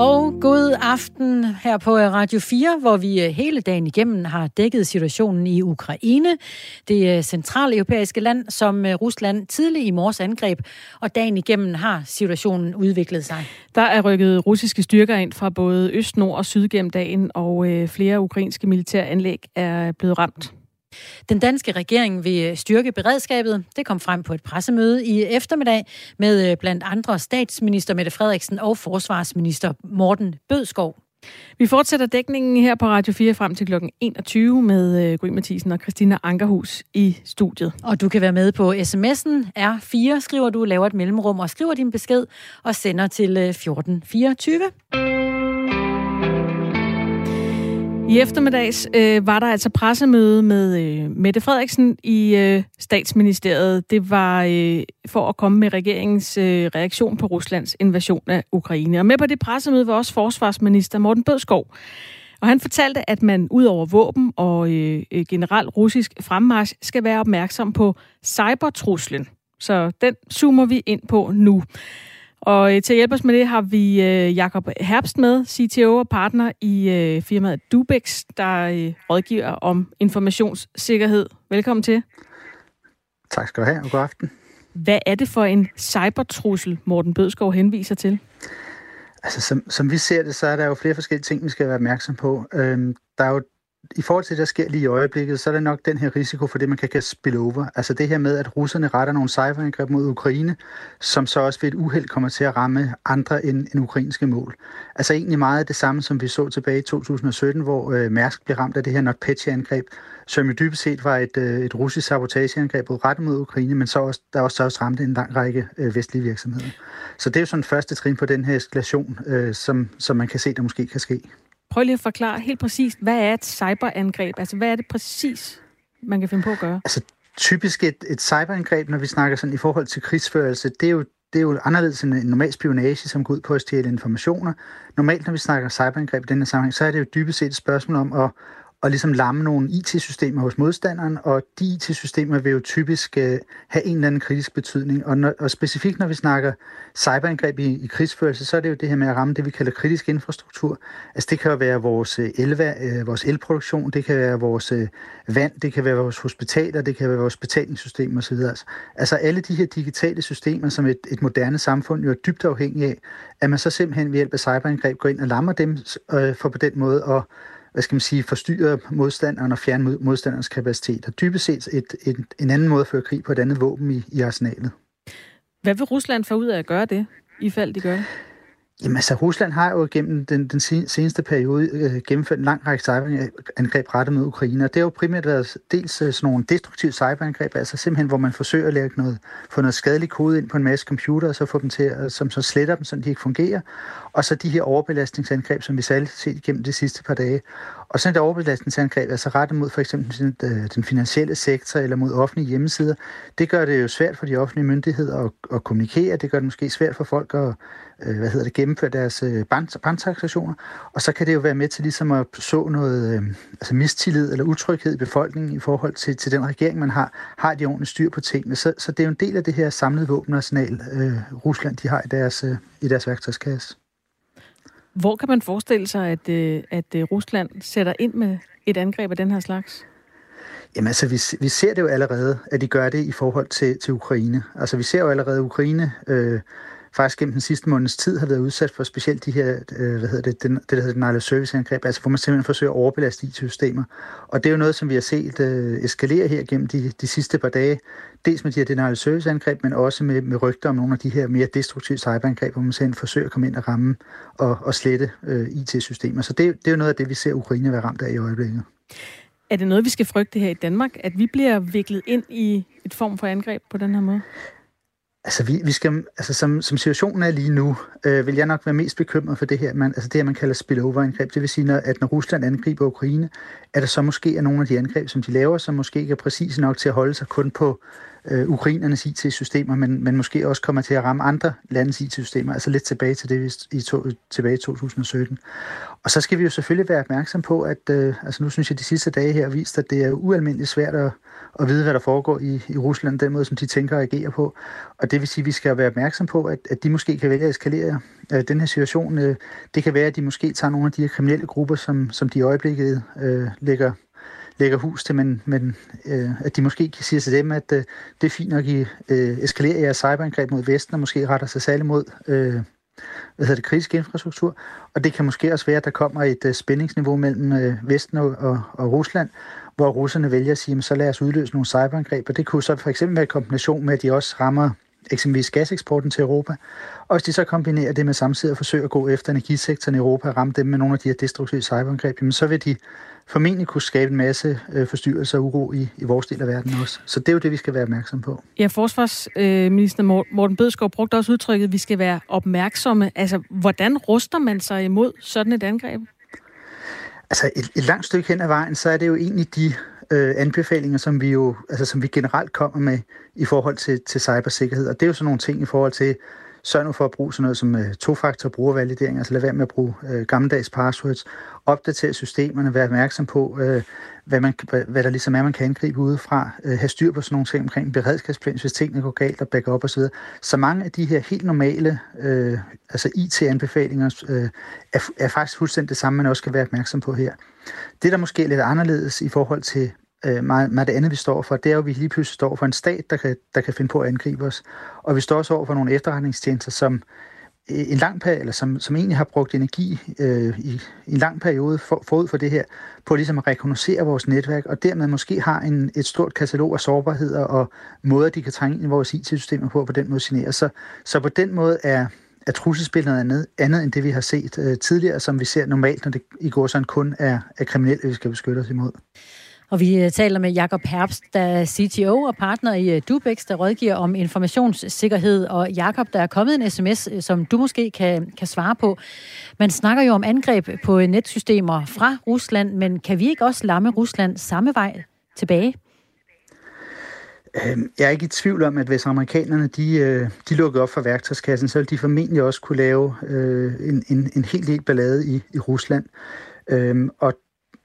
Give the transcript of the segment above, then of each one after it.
Og god aften her på øh, Radio 4, hvor vi øh, hele dagen igennem har dækket situationen i Ukraine. Det øh, centraleuropæiske land, som Rusland tidligt i morges angreb, og dagen igennem har situationen udviklet sig. Der er rykket russiske styrker ind fra både øst, nord og syd gennem dagen, og flere ukrainske militære anlæg er blevet ramt. Den danske regering vil styrke beredskabet. Det kom frem på et pressemøde i eftermiddag med øh, blandt andre statsminister Mette Frederiksen og forsvarsminister Morten Bødskov. Vi fortsætter dækningen her på Radio 4 frem til kl. 21 med øh, Gry Mathisen og Christina Ankerhus i studiet. Og du kan være med på sms'en R4, skriver du, laver et mellemrum og skriver din besked og sender til 1424. I eftermiddags øh, var der altså pressemøde med øh, Mette Frederiksen i øh, statsministeriet. Det var øh, for at komme med regeringens øh, reaktion på Ruslands invasion af Ukraine. Og med på det pressemøde var også forsvarsminister Morten Bødskov. Og han fortalte, at man ud over våben og øh, øh generelt russisk fremmarsch skal være opmærksom på cybertruslen. Så den zoomer vi ind på nu. Og øh, til at hjælpe os med det har vi øh, Jakob Herbst med, CTO og partner i øh, firmaet Dubex, der øh, rådgiver om informationssikkerhed. Velkommen til. Tak skal du have, og god aften. Hvad er det for en cybertrussel, Morten Bødskov henviser til? Altså, som, som vi ser det, så er der jo flere forskellige ting, vi skal være opmærksom på. Øhm, der er jo i forhold til det, der sker lige i øjeblikket, så er der nok den her risiko for det, man kan kalde spillover. Altså det her med, at russerne retter nogle cyberangreb mod Ukraine, som så også ved et uheld kommer til at ramme andre end, end ukrainske mål. Altså egentlig meget det samme, som vi så tilbage i 2017, hvor øh, Mærsk blev ramt af det her NotPetya-angreb, som jo dybest set var et, øh, et russisk sabotageangreb rettet mod Ukraine, men så også, der også, også ramte en lang række øh, vestlige virksomheder. Så det er jo sådan første trin på den her eskalation, øh, som, som man kan se, der måske kan ske. Prøv lige at forklare helt præcist, hvad er et cyberangreb? Altså, hvad er det præcis, man kan finde på at gøre? Altså, typisk et, et cyberangreb, når vi snakker sådan i forhold til krigsførelse, det er jo det er jo anderledes end en normal spionage, som går ud på at stjæle informationer. Normalt, når vi snakker cyberangreb i denne sammenhæng, så er det jo dybest set et spørgsmål om at og ligesom lamme nogle IT-systemer hos modstanderen, og de IT-systemer vil jo typisk øh, have en eller anden kritisk betydning. Og, når, og specifikt når vi snakker cyberangreb i, i krigsførelse, så er det jo det her med at ramme det, vi kalder kritisk infrastruktur. Altså det kan jo være vores, øh, elva, øh, vores elproduktion, det kan være vores øh, vand, det kan være vores hospitaler, det kan være vores betalingssystemer osv. Altså alle de her digitale systemer, som et, et moderne samfund jo er dybt afhængig af, at man så simpelthen ved hjælp af cyberangreb går ind og lammer dem øh, for på den måde at hvad skal man sige, forstyrre modstanderen og fjerne modstanderens kapacitet. Og dybest set et, et, en anden måde at føre krig på et andet våben i, i arsenalet. Hvad vil Rusland få ud af at gøre det, i fald de gør det? Jamen altså, Rusland har jo gennem den, den seneste periode øh, gennemført en lang række cyberangreb rettet mod Ukraine, og det har jo primært været dels øh, sådan nogle destruktive cyberangreb, altså simpelthen, hvor man forsøger at lægge noget, få noget skadelig kode ind på en masse computer, og så få dem til, at, som så sletter dem, så de ikke fungerer, og så de her overbelastningsangreb, som vi særligt set gennem de sidste par dage. Og sådan et overbelastningsangreb, altså rettet mod for eksempel øh, den finansielle sektor eller mod offentlige hjemmesider, det gør det jo svært for de offentlige myndigheder at, at kommunikere, det gør det måske svært for folk at øh, hvad hedder det, gennemføre deres øh, banktransaktioner, og så kan det jo være med til ligesom at så noget øh, altså mistillid eller utryghed i befolkningen i forhold til, til den regering, man har, har de ordentligt styr på tingene. Så, så det er jo en del af det her samlede våbenarsenal, øh, Rusland de har i deres, øh, i deres værktøjskasse. Hvor kan man forestille sig, at, øh, at øh, Rusland sætter ind med et angreb af den her slags? Jamen altså, vi, vi ser det jo allerede, at de gør det i forhold til, til Ukraine. Altså, vi ser jo allerede, at Ukraine øh, faktisk gennem den sidste måneds tid har været udsat for specielt de her, øh, hvad hedder det, den, det der hedder denial service angreb, altså hvor man simpelthen forsøger at overbelaste IT-systemer. Og det er jo noget, som vi har set øh, eskalere her gennem de, de sidste par dage, dels med de her denial service angreb, men også med, med rygter om nogle af de her mere destruktive cyberangreb, hvor man simpelthen forsøger at komme ind og ramme og, og slette øh, IT-systemer. Så det, det er jo noget af det, vi ser Ukraine være ramt af i øjeblikket. Er det noget, vi skal frygte her i Danmark, at vi bliver viklet ind i et form for angreb på den her måde? Altså, vi, vi skal, altså som, som situationen er lige nu, øh, vil jeg nok være mest bekymret for det her, man, altså det her, man kalder spillover-angreb. Det vil sige, når, at når Rusland angriber Ukraine, er der så måske er nogle af de angreb, som de laver, som måske ikke er præcise nok til at holde sig kun på øh, ukrainernes IT-systemer, men, men måske også kommer til at ramme andre landes IT-systemer, altså lidt tilbage til det, vi i to, tilbage i 2017. Og så skal vi jo selvfølgelig være opmærksom på, at øh, altså nu synes jeg, at de sidste dage her har vist, at det er ualmindeligt svært at, at vide, hvad der foregår i, i Rusland, den måde, som de tænker og agerer på. Og det vil sige, at vi skal være opmærksom på, at, at de måske kan vælge at eskalere øh, den her situation. Øh, det kan være, at de måske tager nogle af de her kriminelle grupper, som, som de i øjeblikket øh, lægger lægger hus til, men, men øh, at de måske kan sige til dem, at øh, det er fint nok, at I øh, eskalerer jeres cyberangreb mod Vesten, og måske retter sig særlig mod øh, hvad hedder det, kritisk infrastruktur. Og det kan måske også være, at der kommer et øh, spændingsniveau mellem øh, Vesten og, og, og Rusland, hvor russerne vælger at sige, så lad os udløse nogle cyberangreb. Og det kunne så for eksempel være i kombination med, at de også rammer eksempelvis gaseksporten til Europa. Og hvis de så kombinerer det med samtidig at forsøge at gå efter energisektoren i Europa og ramme dem med nogle af de her destruktive cyberangreb, jamen så vil de formentlig kunne skabe en masse øh, forstyrrelser og uro i, i vores del af verden også. Så det er jo det, vi skal være opmærksom på. Ja, forsvarsminister øh, Morten Bødskov brugte også udtrykket, at vi skal være opmærksomme. Altså, hvordan ruster man sig imod sådan et angreb? Altså, et, et langt stykke hen ad vejen, så er det jo egentlig de øh, anbefalinger, som vi jo altså, som vi generelt kommer med i forhold til, til cybersikkerhed. Og det er jo sådan nogle ting i forhold til Sørg nu for at bruge sådan noget som øh, tofaktor brugervalidering, altså lad være med at bruge øh, gammeldags passwords, opdatere systemerne, være opmærksom på, øh, hvad, man, hvad, hvad der ligesom er, man kan angribe udefra, øh, have styr på sådan nogle ting omkring beredskabsplan, hvis tingene går galt, og backup osv. Så mange af de her helt normale øh, altså IT-anbefalinger øh, er, er faktisk fuldstændig det samme, man også skal være opmærksom på her. Det, der måske er lidt anderledes i forhold til øh, meget, meget det andet, vi står for, det er jo, at vi lige pludselig står for en stat, der kan, der kan finde på at angribe os. Og vi står også over for nogle efterretningstjenester, som en lang periode, eller som, som egentlig har brugt energi øh, i, i en lang periode for, forud for det her, på ligesom at rekognosere vores netværk, og dermed måske har en, et stort katalog af sårbarheder og måder, de kan trænge ind i vores IT-systemer på, og på den måde signere. Så, så på den måde er, er trusselsbilledet andet, andet end det, vi har set øh, tidligere, som vi ser normalt, når det i går sådan kun er, er kriminelle, vi skal beskytte os imod. Og vi øh, taler med Jakob Herbst, der er CTO og partner i øh, Dubex, der rådgiver om informationssikkerhed. Og Jakob, der er kommet en sms, øh, som du måske kan, kan svare på. Man snakker jo om angreb på netsystemer fra Rusland, men kan vi ikke også lamme Rusland samme vej tilbage? Øhm, jeg er ikke i tvivl om, at hvis amerikanerne de, de lukkede op for værktøjskassen, så ville de formentlig også kunne lave en, en, en helt del ballade i, i Rusland. Øhm, og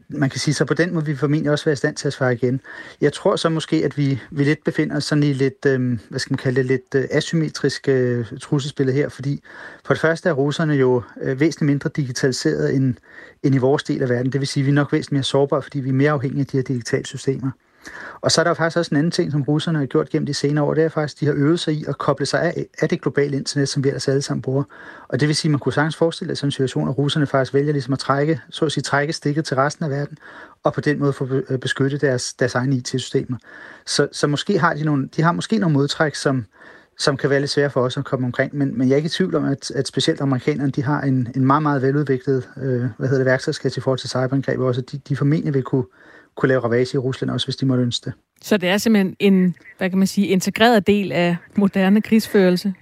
man kan sige, så på den måde vil vi formentlig også være i stand til at svare igen. Jeg tror så måske, at vi, vi lidt befinder os sådan i lidt, øh, hvad skal man kalde det, lidt øh, asymmetrisk øh, trusselsbillede her, fordi for det første er russerne jo øh, væsentligt mindre digitaliseret end, end i vores del af verden. Det vil sige, at vi er nok væsentligt mere sårbare, fordi vi er mere afhængige af de her digitale systemer. Og så er der faktisk også en anden ting, som russerne har gjort gennem de senere år, det er faktisk, at de har øvet sig i at koble sig af, af det globale internet, som vi ellers alle sammen bruger. Og det vil sige, at man kunne sagtens forestille sig en situation, at russerne faktisk vælger ligesom at trække, så at sige, trække stikket til resten af verden, og på den måde få øh, beskyttet deres, deres egne IT-systemer. Så, så måske har de, nogle, de har måske nogle modtræk, som, som kan være lidt svære for os at komme omkring. Men, men jeg er ikke i tvivl om, at, at specielt amerikanerne de har en, en meget, meget veludviklet øh, hvad hedder det, værktøjskasse i forhold til cyberangreb også. De, de formentlig vil kunne, kunne lave ravage i Rusland også, hvis de måtte ønske det. Så det er simpelthen en, hvad kan man sige, integreret del af moderne krigsførelse?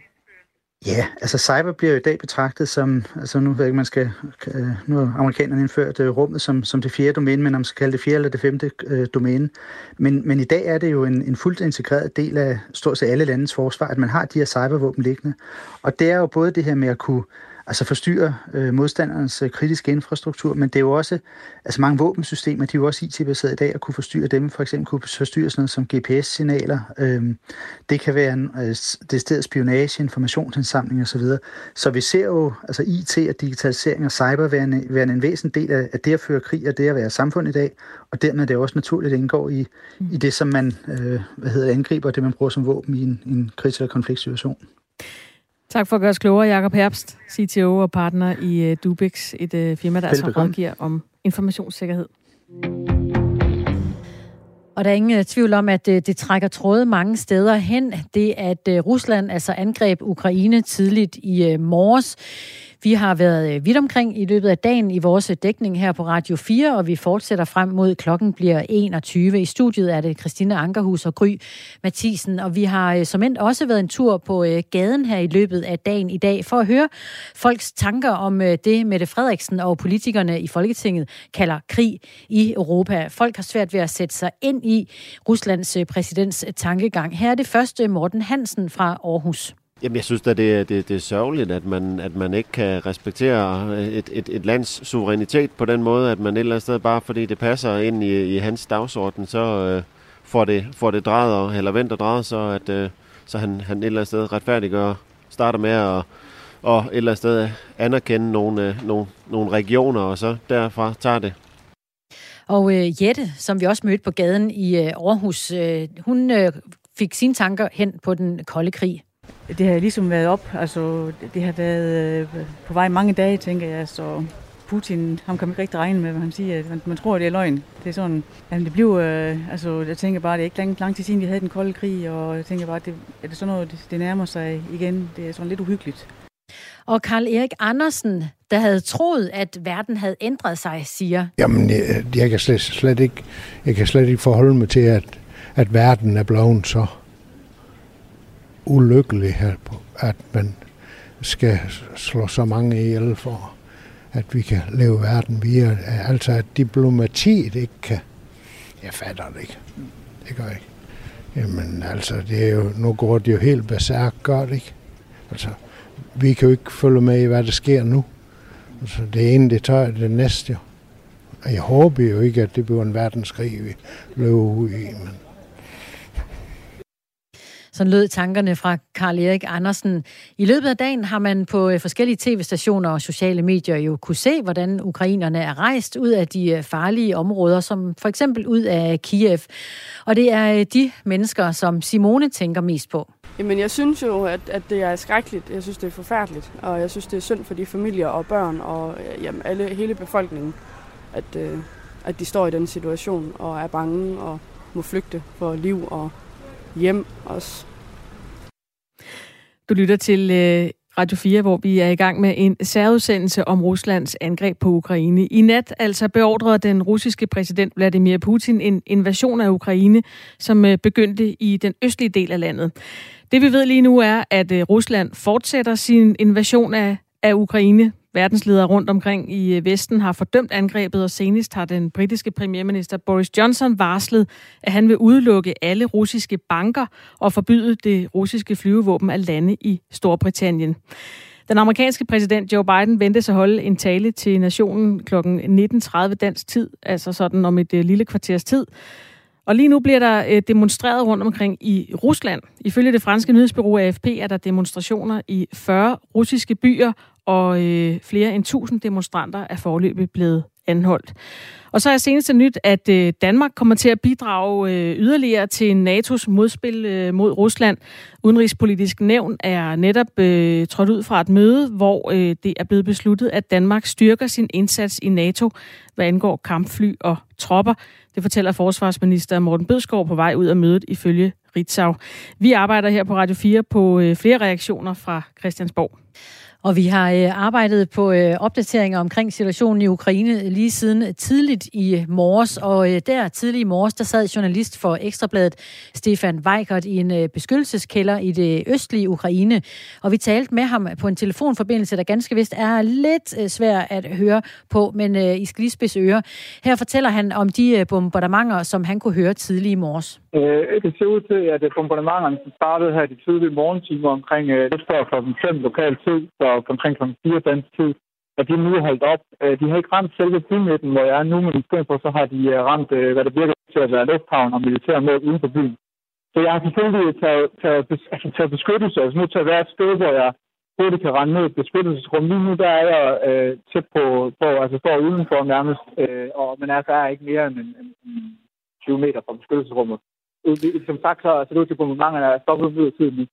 Ja, altså cyber bliver jo i dag betragtet som, altså nu ved jeg ikke, man skal, øh, nu har amerikanerne indført uh, rummet som, som det fjerde domæne, men om man skal kalde det fjerde eller det femte uh, domæne. Men, men i dag er det jo en, en fuldt integreret del af stort set alle landets forsvar, at man har de her cybervåben liggende. Og det er jo både det her med at kunne altså forstyrre øh, modstanderens øh, kritiske infrastruktur, men det er jo også, altså mange våbensystemer, de er jo også IT-baseret i dag, at kunne forstyrre dem, for eksempel kunne forstyrre sådan noget som GPS-signaler, øh, det kan være en øh, det sted spionage, informationsindsamling osv. Så, så vi ser jo altså IT og digitalisering og cyber være en, en væsentlig del af, af det at føre krig og det at være samfund i dag, og dermed er det også naturligt, at indgår i, i det, som man øh, hvad hedder, angriber, det man bruger som våben i en, en kritisk eller konfliktsituation. Tak for at gøre os klogere, Jacob Herbst, CTO og partner i uh, Dubix, et uh, firma, der altså rådgiver om informationssikkerhed. Og der er ingen øh, tvivl om, at det, det trækker tråde mange steder hen. Det, at Rusland altså angreb Ukraine tidligt i morges. Vi har været øh, vidt omkring i løbet af dagen i vores øh, dækning her på Radio 4, og vi fortsætter frem mod klokken bliver 21. I studiet er det Christine Ankerhus og Gry Mathisen, og vi har øh, som endt også været en tur på gaden her i løbet af dagen i dag for at høre folks tanker om det, Mette Frederiksen og politikerne i Folketinget kalder krig i Europa. Folk har svært ved at sætte sig ind i Ruslands præsidents tankegang. Her er det første Morten Hansen fra Aarhus. Jamen, jeg synes da, det, det, det er sørgeligt, at man, at man ikke kan respektere øh, et, et, et lands suverænitet på den måde, at man et eller andet sted, bare fordi det passer ind i, i hans dagsorden, så øh, får, det, får det drejet, eller vendt og drejet, så, at, øh, så han, han et eller andet sted retfærdiggør, starter med at og et eller andet sted anerkende nogle, øh, nogle, nogle regioner, og så derfra tager det. Og øh, Jette, som vi også mødte på gaden i øh, Aarhus, øh, hun øh, fik sine tanker hen på den kolde krig. Det har ligesom været op, altså det har været øh, på vej mange dage, tænker jeg, så Putin, ham kan man ikke rigtig regne med, hvad han siger. Man, man tror, det er løgn. Det er sådan, jamen det bliver, øh, altså jeg tænker bare, det er ikke lang, lang tid siden, vi havde den kolde krig, og jeg tænker bare, det, er det sådan noget, det, det nærmer sig igen. Det er sådan lidt uhyggeligt. Og Karl Erik Andersen, der havde troet, at verden havde ændret sig, siger. Jamen, jeg, jeg kan slet, slet ikke, jeg kan slet ikke forholde mig til, at, at verden er blevet så ulykkelig at man skal slå så mange ihjel for, at vi kan leve verden videre. Altså, at diplomatiet ikke kan... Jeg fatter det ikke. Det gør jeg ikke. Jamen, altså, det er jo, nu går det jo helt besærk, gør det ikke? Altså, vi kan jo ikke følge med i, hvad der sker nu. Altså, det ene, det tager det næste. Og jeg håber jo ikke, at det bliver en verdenskrig, vi løber ud i, men sådan lød tankerne fra Karl Erik Andersen. I løbet af dagen har man på øh, forskellige tv-stationer og sociale medier jo kunne se, hvordan ukrainerne er rejst ud af de øh, farlige områder, som for eksempel ud af Kiev. Og det er øh, de mennesker, som Simone tænker mest på. Jamen, jeg synes jo, at, at det er skrækkeligt. Jeg synes, det er forfærdeligt. Og jeg synes, det er synd for de familier og børn og jamen, alle, hele befolkningen, at, øh, at de står i den situation og er bange og må flygte for liv og hjem også. Du lytter til øh, Radio 4, hvor vi er i gang med en særudsendelse om Ruslands angreb på Ukraine. I nat altså beordrede den russiske præsident Vladimir Putin en invasion af Ukraine, som øh, begyndte i den østlige del af landet. Det vi ved lige nu er, at øh, Rusland fortsætter sin invasion af, af Ukraine. Verdensledere rundt omkring i øh, Vesten har fordømt angrebet, og senest har den britiske premierminister Boris Johnson varslet, at han vil udelukke alle russiske banker og forbyde det russiske flyvevåben at lande i Storbritannien. Den amerikanske præsident Joe Biden ventes at holde en tale til nationen kl. 19.30 dansk tid, altså sådan om et øh, lille kvarters tid. Og lige nu bliver der øh, demonstreret rundt omkring i Rusland. Ifølge det franske nyhedsbureau AFP er der demonstrationer i 40 russiske byer, og øh, flere end 1000 demonstranter er forløbet blevet anholdt. Og så er seneste nyt, at øh, Danmark kommer til at bidrage øh, yderligere til NATO's modspil øh, mod Rusland. Udenrigspolitisk nævn er netop øh, trådt ud fra et møde, hvor øh, det er blevet besluttet, at Danmark styrker sin indsats i NATO, hvad angår kampfly og tropper. Det fortæller forsvarsminister Morten Bødskov på vej ud af mødet ifølge Ritzau. Vi arbejder her på Radio 4 på øh, flere reaktioner fra Christiansborg. Og vi har øh, arbejdet på øh, opdateringer omkring situationen i Ukraine lige siden tidligt i morges. Og øh, der tidlig i morges, der sad journalist for Ekstrabladet Stefan Weikert i en øh, beskyttelseskælder i det østlige Ukraine. Og vi talte med ham på en telefonforbindelse, der ganske vist er lidt øh, svær at høre på, men øh, I skal lige spidse ører. Her fortæller han om de bombardementer, som han kunne høre tidlig i morges. Øh, det ser ud til, at øh, bombardementerne startede her de tidlige morgentimer omkring øh, lidt før kl. 5 lokal tid, så omkring kl. 4 dansk tid, at de nu holdt op. Øh, de har ikke ramt selve bymidten, hvor jeg er nu, men i stedet for så har de øh, ramt, øh, hvad det virker til at være lufthavn og militær mål uden for byen. Så jeg har selvfølgelig taget, taget, altså, taget beskyttelse, altså nu til at være et sted, hvor jeg hurtigt kan rende ned et beskyttelsesrum. Lige nu der er jeg øh, tæt på, på, altså står udenfor nærmest, øh, og, men altså er ikke mere end, end 20 meter fra beskyttelsesrummet som sagt, så ser det ud til, at bombardementerne er stoppet tiden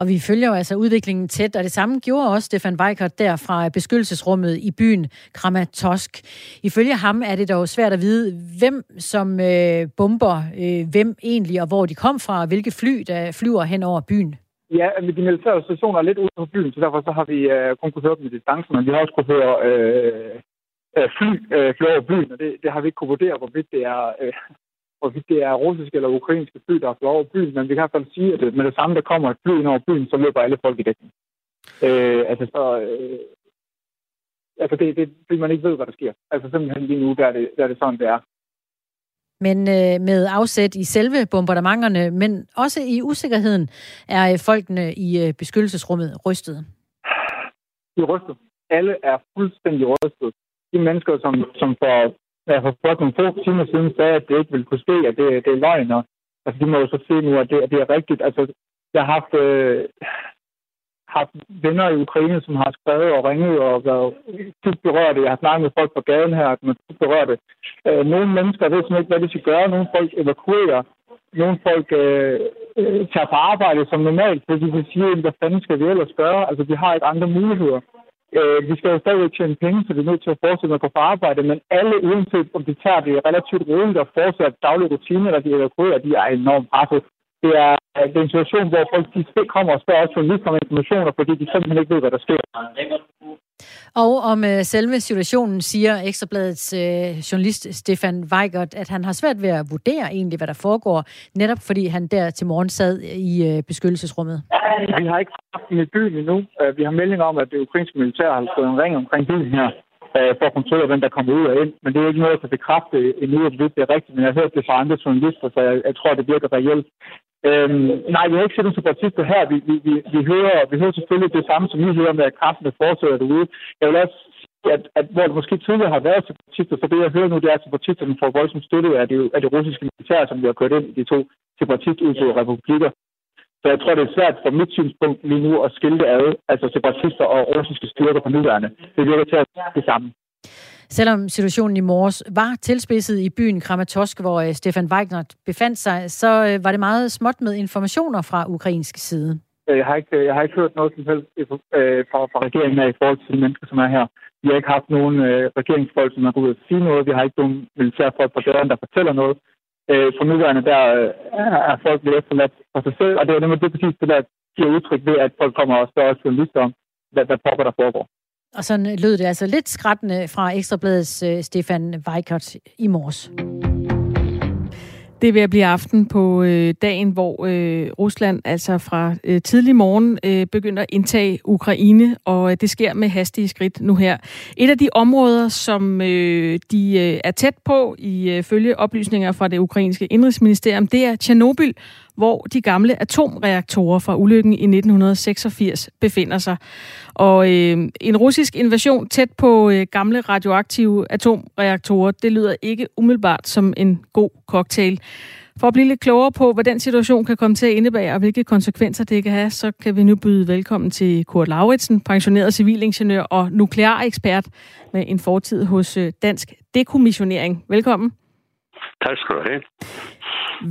Og vi følger jo altså udviklingen tæt, og det samme gjorde også Stefan Weikert der fra beskyttelsesrummet i byen Kramatorsk. Ifølge ham er det dog svært at vide, hvem som øh, bomber øh, hvem egentlig, og hvor de kom fra, og hvilke fly, der flyver hen over byen. Ja, de militære stationer er lidt ude på byen, så derfor så har vi uh, kun kunne høre dem i distancen, men vi har også kunne høre uh, fly uh, fly over byen, og det, det har vi ikke kunne vurdere, hvorvidt det er, uh, hvorvidt det er russiske eller ukrainske fly, der er flået over byen, men vi kan i hvert fald sige, at med det samme, der kommer et fly ind over byen, så løber alle folk i dækning. Uh, altså, så, uh, altså det, det, fordi man ikke ved, hvad der sker. Altså simpelthen lige nu, der er det, der er det sådan, det er men øh, med afsæt i selve bombardementerne, men også i usikkerheden, er øh, folkene i øh, beskyttelsesrummet rystet. De er rystet. Alle er fuldstændig rystet. De mennesker, som, som for, jeg for blot nogle få timer siden sagde, at det ikke ville kunne ske, at det, det er løgn, og altså, de må jo så se nu, at det, at det er rigtigt. Altså, jeg har haft, øh, haft venner i Ukraine, som har skrevet og ringet og været dybt berørte. Jeg har snakket med folk på gaden her, som er dybt berørte. Øh, nogle mennesker ved simpelthen ikke, hvad de skal gøre. Nogle folk evakuerer. Nogle folk øh, øh, tager på arbejde som normalt, fordi de siger, hvad fanden skal vi ellers gøre? Altså, vi har ikke andre muligheder. Øh, vi skal jo stadigvæk tjene penge, så vi er nødt til at fortsætte med at gå på arbejde, men alle, uanset om de tager det relativt roligt og fortsætter daglige rutiner, eller de evakuerer, de er enormt presset det er, det er en situation, hvor folk de kommer og spørger os journalister om informationer, fordi de simpelthen ikke ved, hvad der sker. Og om øh, selve situationen siger Ekstrabladets øh, journalist Stefan Weigert, at han har svært ved at vurdere egentlig, hvad der foregår, netop fordi han der til morgen sad i øh, beskyttelsesrummet. Vi har ikke haft en i byen endnu. Øh, vi har melding om, at det ukrainske militær har fået en ring omkring byen her øh, for at kontrollere, hvem der kommer ud og ind. Men det er ikke noget, jeg kan bekræfte endnu, at det er rigtigt. Men jeg har hørt det fra andre journalister, så jeg, jeg tror, det virker reelt. Øhm, nej, vi har ikke set nogen separatister her. Vi, vi, vi, vi, hører, vi hører selvfølgelig det samme, som I hører med, at kampene fortsætter derude. Jeg vil også sige, at, at hvor det måske tidligere har været separatister, så det jeg hører nu, det er, at separatisterne får voldsom støtte af det, af det russiske militær, som vi har kørt ind i de to separatistudgåede republikker. Så jeg tror, det er svært fra mit synspunkt lige nu at skille det ad, altså separatister og russiske styrker på nuværende. Det virker til at det samme. Selvom situationen i morges var tilspidset i byen Kramatorsk, hvor øh, Stefan Weigner befandt sig, så øh, var det meget småt med informationer fra ukrainsk side. Øh, jeg har ikke, jeg har ikke hørt noget som helst fra, fra regeringen af i forhold til de mennesker, som er her. Vi har ikke haft nogen øh, regeringsfolk, som har gået ud og sige noget. Vi har ikke nogen militærfolk på døren, der fortæller noget. Øh, for nuværende, der øh, er folk lidt efterladt for sig selv, og det er nemlig det præcis det, der giver udtryk ved, at folk kommer og spørger journalister om, hvad, hvad pokker der foregår. Og sådan øh, lød det altså lidt skrættende fra Ekstrabladets uh, øh, Stefan Weikert i morges. Det er ved at blive aften på øh, dagen, hvor øh, Rusland altså fra øh, tidlig morgen øh, begynder at indtage Ukraine, og øh, det sker med hastige skridt nu her. Et af de områder, som øh, de øh, er tæt på, i øh, følge oplysninger fra det ukrainske indrigsministerium, det er Tjernobyl, hvor de gamle atomreaktorer fra ulykken i 1986 befinder sig. Og øh, en russisk invasion tæt på øh, gamle radioaktive atomreaktorer, det lyder ikke umiddelbart som en god cocktail. For at blive lidt klogere på, hvad den situation kan komme til at indebære, og hvilke konsekvenser det kan have, så kan vi nu byde velkommen til Kurt Lauritsen, pensioneret civilingeniør og nuklearekspert med en fortid hos øh, Dansk Dekommissionering. Velkommen. Tak skal du have.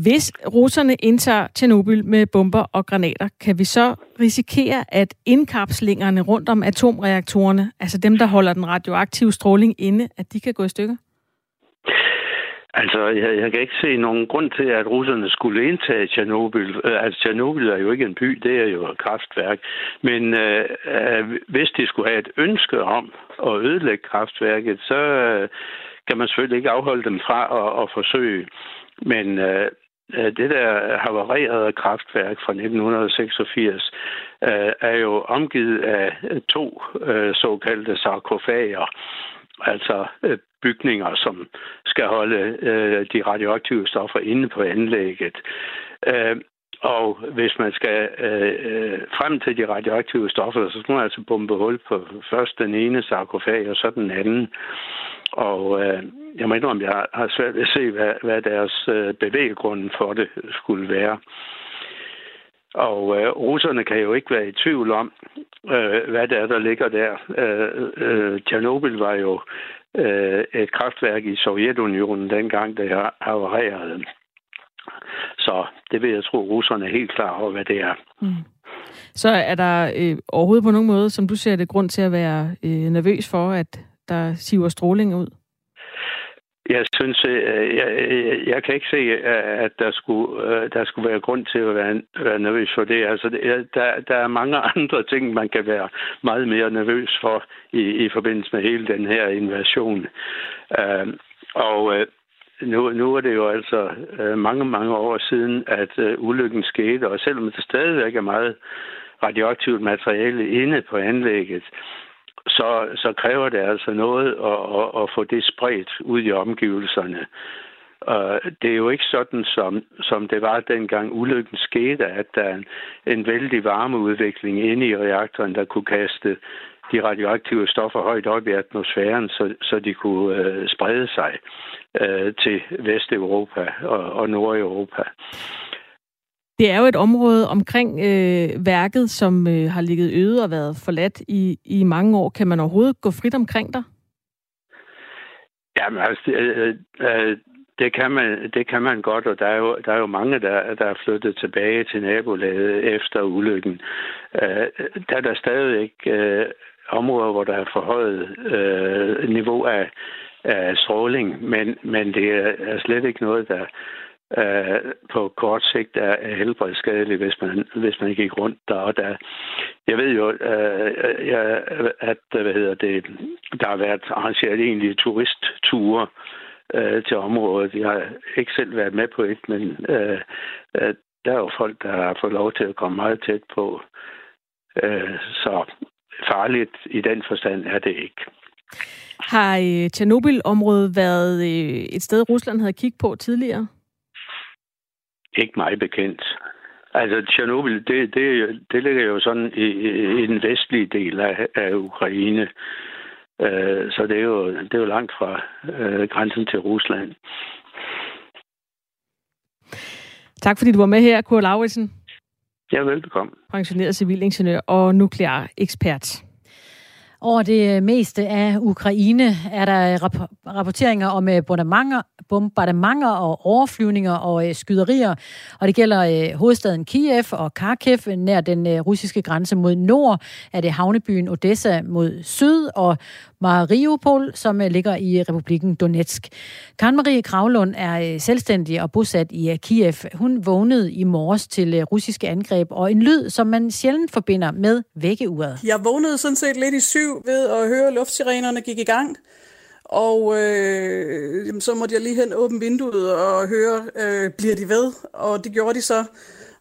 Hvis russerne indtager Tjernobyl med bomber og granater, kan vi så risikere, at indkapslingerne rundt om atomreaktorerne, altså dem, der holder den radioaktive stråling inde, at de kan gå i stykker? Altså, jeg, jeg kan ikke se nogen grund til, at russerne skulle indtage Tjernobyl. Øh, altså, Tjernobyl er jo ikke en by, det er jo et kraftværk. Men øh, øh, hvis de skulle have et ønske om at ødelægge kraftværket, så øh, kan man selvfølgelig ikke afholde dem fra at, at forsøge. Men øh, øh, det der havarerede kraftværk fra 1986 øh, er jo omgivet af to øh, såkaldte sarkofager, altså øh, bygninger, som skal holde øh, de radioaktive stoffer inde på anlægget. Og hvis man skal øh, frem til de radioaktive stoffer, så skal man altså bombe hul på først den ene sarkofag og så den anden. Og øh, jeg må indrømme, at jeg har svært ved at se, hvad, hvad deres øh, bevæggrund for det skulle være. Og øh, russerne kan jo ikke være i tvivl om, øh, hvad det er, der ligger der. Øh, øh, Tjernobyl var jo øh, et kraftværk i Sovjetunionen dengang, det havarerede. Så det vil jeg tro, russerne er helt klar over, hvad det er. Mm. Så er der øh, overhovedet på nogen måde, som du ser det, grund til at være øh, nervøs for, at der siver stråling ud? Jeg synes, øh, jeg, jeg, jeg kan ikke se, øh, at der skulle, øh, der skulle være grund til at være, være nervøs for det. Altså, der, der er mange andre ting, man kan være meget mere nervøs for i, i forbindelse med hele den her invasion. Uh, og uh, nu, nu er det jo altså uh, mange, mange år siden, at uh, ulykken skete, og selvom der stadigvæk er meget radioaktivt materiale inde på anlægget, så, så kræver det altså noget at, at, at få det spredt ud i omgivelserne. Og det er jo ikke sådan, som, som det var dengang ulykken skete, at der er en, en vældig varmeudvikling inde i reaktoren, der kunne kaste de radioaktive stoffer højt op i atmosfæren, så, så de kunne øh, sprede sig øh, til Vesteuropa og, og Nordeuropa. Det er jo et område omkring øh, værket, som øh, har ligget øde og været forladt i, i mange år. Kan man overhovedet gå frit omkring der? Jamen altså, det, øh, øh, det, kan man, det kan man godt, og der er jo, der er jo mange, der, der er flyttet tilbage til nabolaget efter ulykken. Øh, der er der stadig øh, områder, hvor der er forhøjet øh, niveau af, af stråling, men, men det er slet ikke noget, der, øh, på kort sigt er, er helbredsskadelig, hvis man, hvis man gik rundt der. Og der jeg ved jo, øh, jeg, at hvad hedder det, der har været arrangeret egentlig turistture øh, til området. Jeg har ikke selv været med på et, men øh, øh, der er jo folk, der har fået lov til at komme meget tæt på. Øh, så farligt i den forstand er det ikke. Har øh, Tjernobyl-området været øh, et sted, Rusland havde kigget på tidligere? Ikke meget bekendt. Altså, Tjernobyl, det, det, det ligger jo sådan i, i den vestlige del af, af Ukraine. Uh, så det er, jo, det er jo langt fra uh, grænsen til Rusland. Tak fordi du var med her, Kurt Lauritsen. Ja, velbekomme. Pensioneret civilingeniør og nuklear ekspert. Over det meste af Ukraine er der rapporteringer om øh, bombardementer, bombardementer og overflyvninger og øh, skyderier. Og det gælder øh, hovedstaden Kiev og Kharkiv nær den russiske grænse mod nord. Er det havnebyen Odessa mod syd og Mariupol, som øh, ligger i øh, republikken Donetsk. Karen Marie Kravlund er øh, selvstændig og bosat i Kiev. Hun vågnede i morges til russiske angreb og en lyd, som man sjældent forbinder med vækkeuret. Jeg vågnede sådan set lidt i syv ved at høre luftsirenerne gik i gang. Og øh, jamen, så måtte jeg lige hen åbne vinduet og høre, øh, bliver de ved? Og det gjorde de så.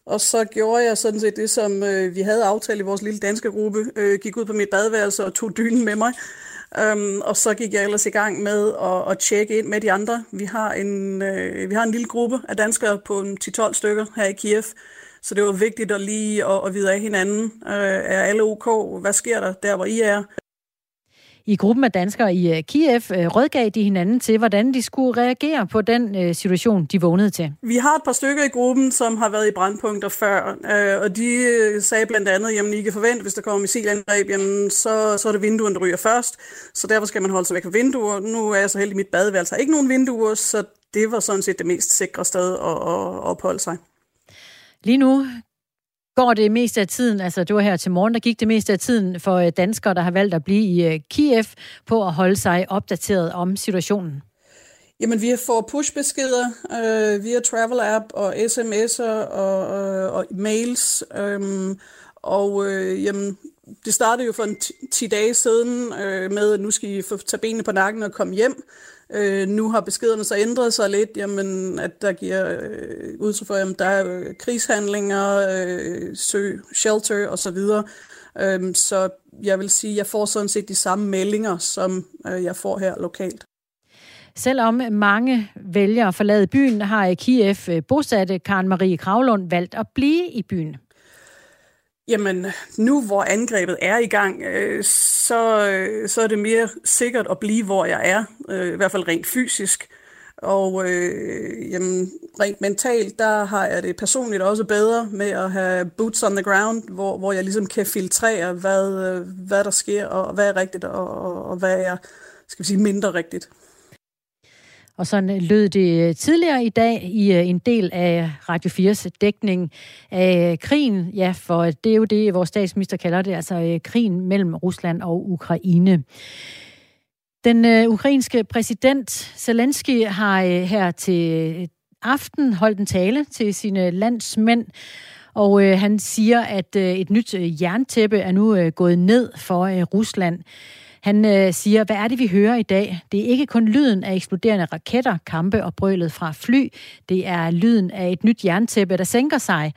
Og så gjorde jeg sådan set det, som øh, vi havde aftalt i vores lille danske gruppe. Øh, gik ud på mit badeværelse og tog dynen med mig. Øhm, og så gik jeg ellers i gang med at, at tjekke ind med de andre. Vi har en, øh, vi har en lille gruppe af danskere på 10-12 stykker her i Kiev, så det var vigtigt at lige at, at vide af hinanden. Øh, er alle ok? Hvad sker der der, hvor I er? I gruppen af danskere i øh, Kiev øh, rådgav de hinanden til, hvordan de skulle reagere på den øh, situation, de vågnede til. Vi har et par stykker i gruppen, som har været i brandpunkter før, og de sagde blandt andet, jamen I kan forvente, hvis der kommer missilangreb, jamen så, så er det vinduerne, der ryger først, så derfor skal man holde sig væk fra vinduer. Nu er jeg så heldig, at mit badeværelse har ikke nogen vinduer, så det var sådan set det mest sikre sted at, at opholde sig. Lige nu går det meste af tiden, altså det var her til morgen, der gik det meste af tiden for øh, danskere, der har valgt at blive i øh, Kiev, på at holde sig opdateret om situationen? Jamen, vi får pushbeskeder øh, via Travel App og sms'er og, og, og mails. Øh, og øh, jamen, det startede jo for en 10 dage siden øh, med, at nu skal I få tage benene på nakken og komme hjem. Øh, nu har beskederne så ændret sig lidt, jamen, at der giver øh, udtryk for, at der er øh, krigshandlinger, øh, sø, shelter osv. Øh, så jeg vil sige, at jeg får sådan set de samme meldinger, som øh, jeg får her lokalt. Selvom mange vælger at forlade byen, har Kiev øh, bosatte Karen Marie Kravlund valgt at blive i byen. Jamen, nu hvor angrebet er i gang, øh, så, øh, så er det mere sikkert at blive, hvor jeg er, øh, i hvert fald rent fysisk. Og øh, jamen, rent mentalt, der har jeg det personligt også bedre med at have boots on the ground, hvor, hvor jeg ligesom kan filtrere, hvad, øh, hvad der sker, og hvad er rigtigt, og, og, og hvad er skal vi sige, mindre rigtigt. Og sådan øh, lød det øh, tidligere i dag i øh, en del af Radio 4's dækning af krigen. Ja, for det er jo det, vores statsminister kalder det, altså krigen mellem Rusland og Ukraine. Den ukrainske præsident Zelensky har her til aften holdt en tale til sine landsmænd, og øh, han siger, at øh, et nyt øh, jerntæppe er nu øh, gået ned for øh, Rusland. Han øh, siger, hvad er det, vi hører i dag? Det er ikke kun lyden af eksploderende raketter, kampe og brølet fra fly. Det er lyden af et nyt jerntæppe, der sænker sig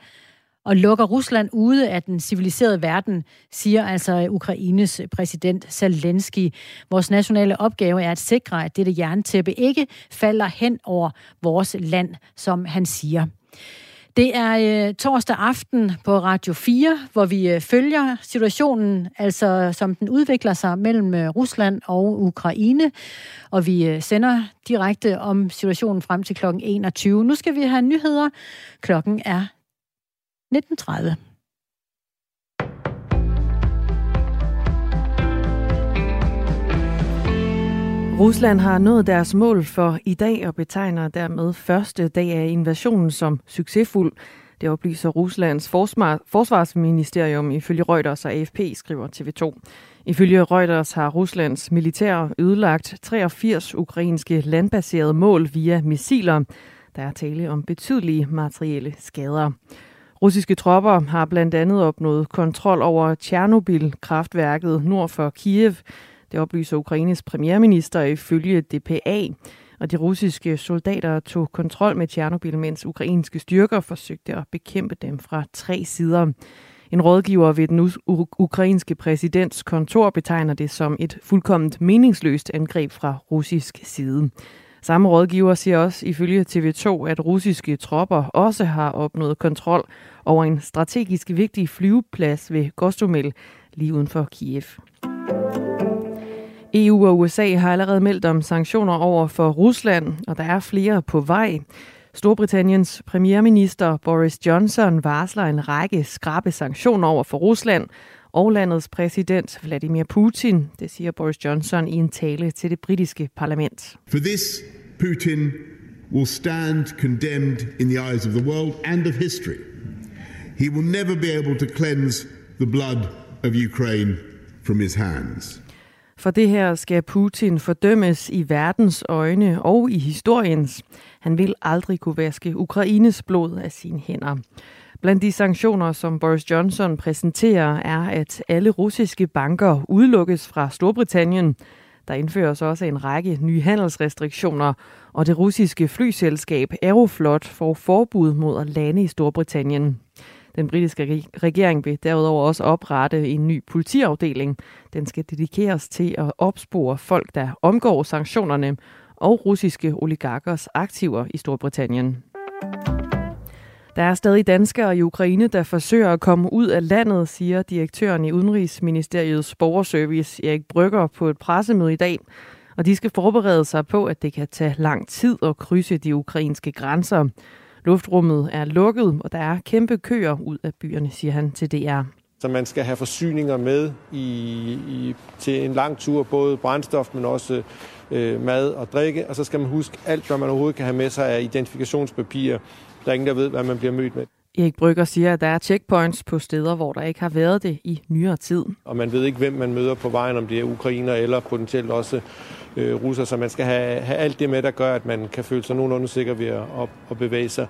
og lukker Rusland ude af den civiliserede verden, siger altså Ukraines præsident Zelensky. Vores nationale opgave er at sikre, at dette jerntæppe ikke falder hen over vores land, som han siger. Det er øh, torsdag aften på Radio 4, hvor vi øh, følger situationen, altså som den udvikler sig mellem øh, Rusland og Ukraine. Og vi øh, sender direkte om situationen frem til kl. 21. Nu skal vi have nyheder. Klokken er 1930. Rusland har nået deres mål for i dag og betegner dermed første dag af invasionen som succesfuld. Det oplyser Ruslands forsvarsministerium ifølge Reuters og AFP, skriver TV2. Ifølge Reuters har Ruslands militær ødelagt 83 ukrainske landbaserede mål via missiler. Der er tale om betydelige materielle skader. Russiske tropper har blandt andet opnået kontrol over Tjernobyl-kraftværket nord for Kiev. Det oplyser Ukraines premierminister ifølge DPA. Og de russiske soldater tog kontrol med Tjernobyl, mens ukrainske styrker forsøgte at bekæmpe dem fra tre sider. En rådgiver ved den ukrainske præsidents kontor betegner det som et fuldkomment meningsløst angreb fra russisk side. Samme rådgiver siger også ifølge TV2, at russiske tropper også har opnået kontrol over en strategisk vigtig flyveplads ved Gostomel lige uden for Kiev. EU og USA har allerede meldt om sanktioner over for Rusland, og der er flere på vej. Storbritanniens premierminister Boris Johnson varsler en række skrabe sanktioner over for Rusland, og landets præsident Vladimir Putin, det siger Boris Johnson i en tale til det britiske parlament. For this, Putin will stand condemned in the eyes of the world and of history. He will never be able to cleanse the blood of Ukraine from his hands. For det her skal Putin fordømmes i verdens øjne og i historiens. Han vil aldrig kunne vaske Ukraines blod af sine hænder. Blandt de sanktioner, som Boris Johnson præsenterer, er, at alle russiske banker udelukkes fra Storbritannien. Der indføres også en række nye handelsrestriktioner, og det russiske flyselskab Aeroflot får forbud mod at lande i Storbritannien. Den britiske regering vil derudover også oprette en ny politiafdeling. Den skal dedikeres til at opspore folk, der omgår sanktionerne og russiske oligarkers aktiver i Storbritannien. Der er stadig danskere i Ukraine, der forsøger at komme ud af landet, siger direktøren i Udenrigsministeriets borgerservice Erik Brygger på et pressemøde i dag. Og de skal forberede sig på, at det kan tage lang tid at krydse de ukrainske grænser. Luftrummet er lukket, og der er kæmpe køer ud af byerne, siger han til DR. Så man skal have forsyninger med i, i, til en lang tur, både brændstof, men også øh, mad og drikke. Og så skal man huske alt, hvad man overhovedet kan have med sig af identifikationspapirer. Der er ingen, der ved, hvad man bliver mødt med. Erik Brygger siger, at der er checkpoints på steder, hvor der ikke har været det i nyere tid. Og man ved ikke, hvem man møder på vejen, om det er ukrainer eller potentielt også øh, russer, så man skal have, have alt det med, der gør, at man kan føle sig nogenlunde sikker ved at, at, at bevæge sig.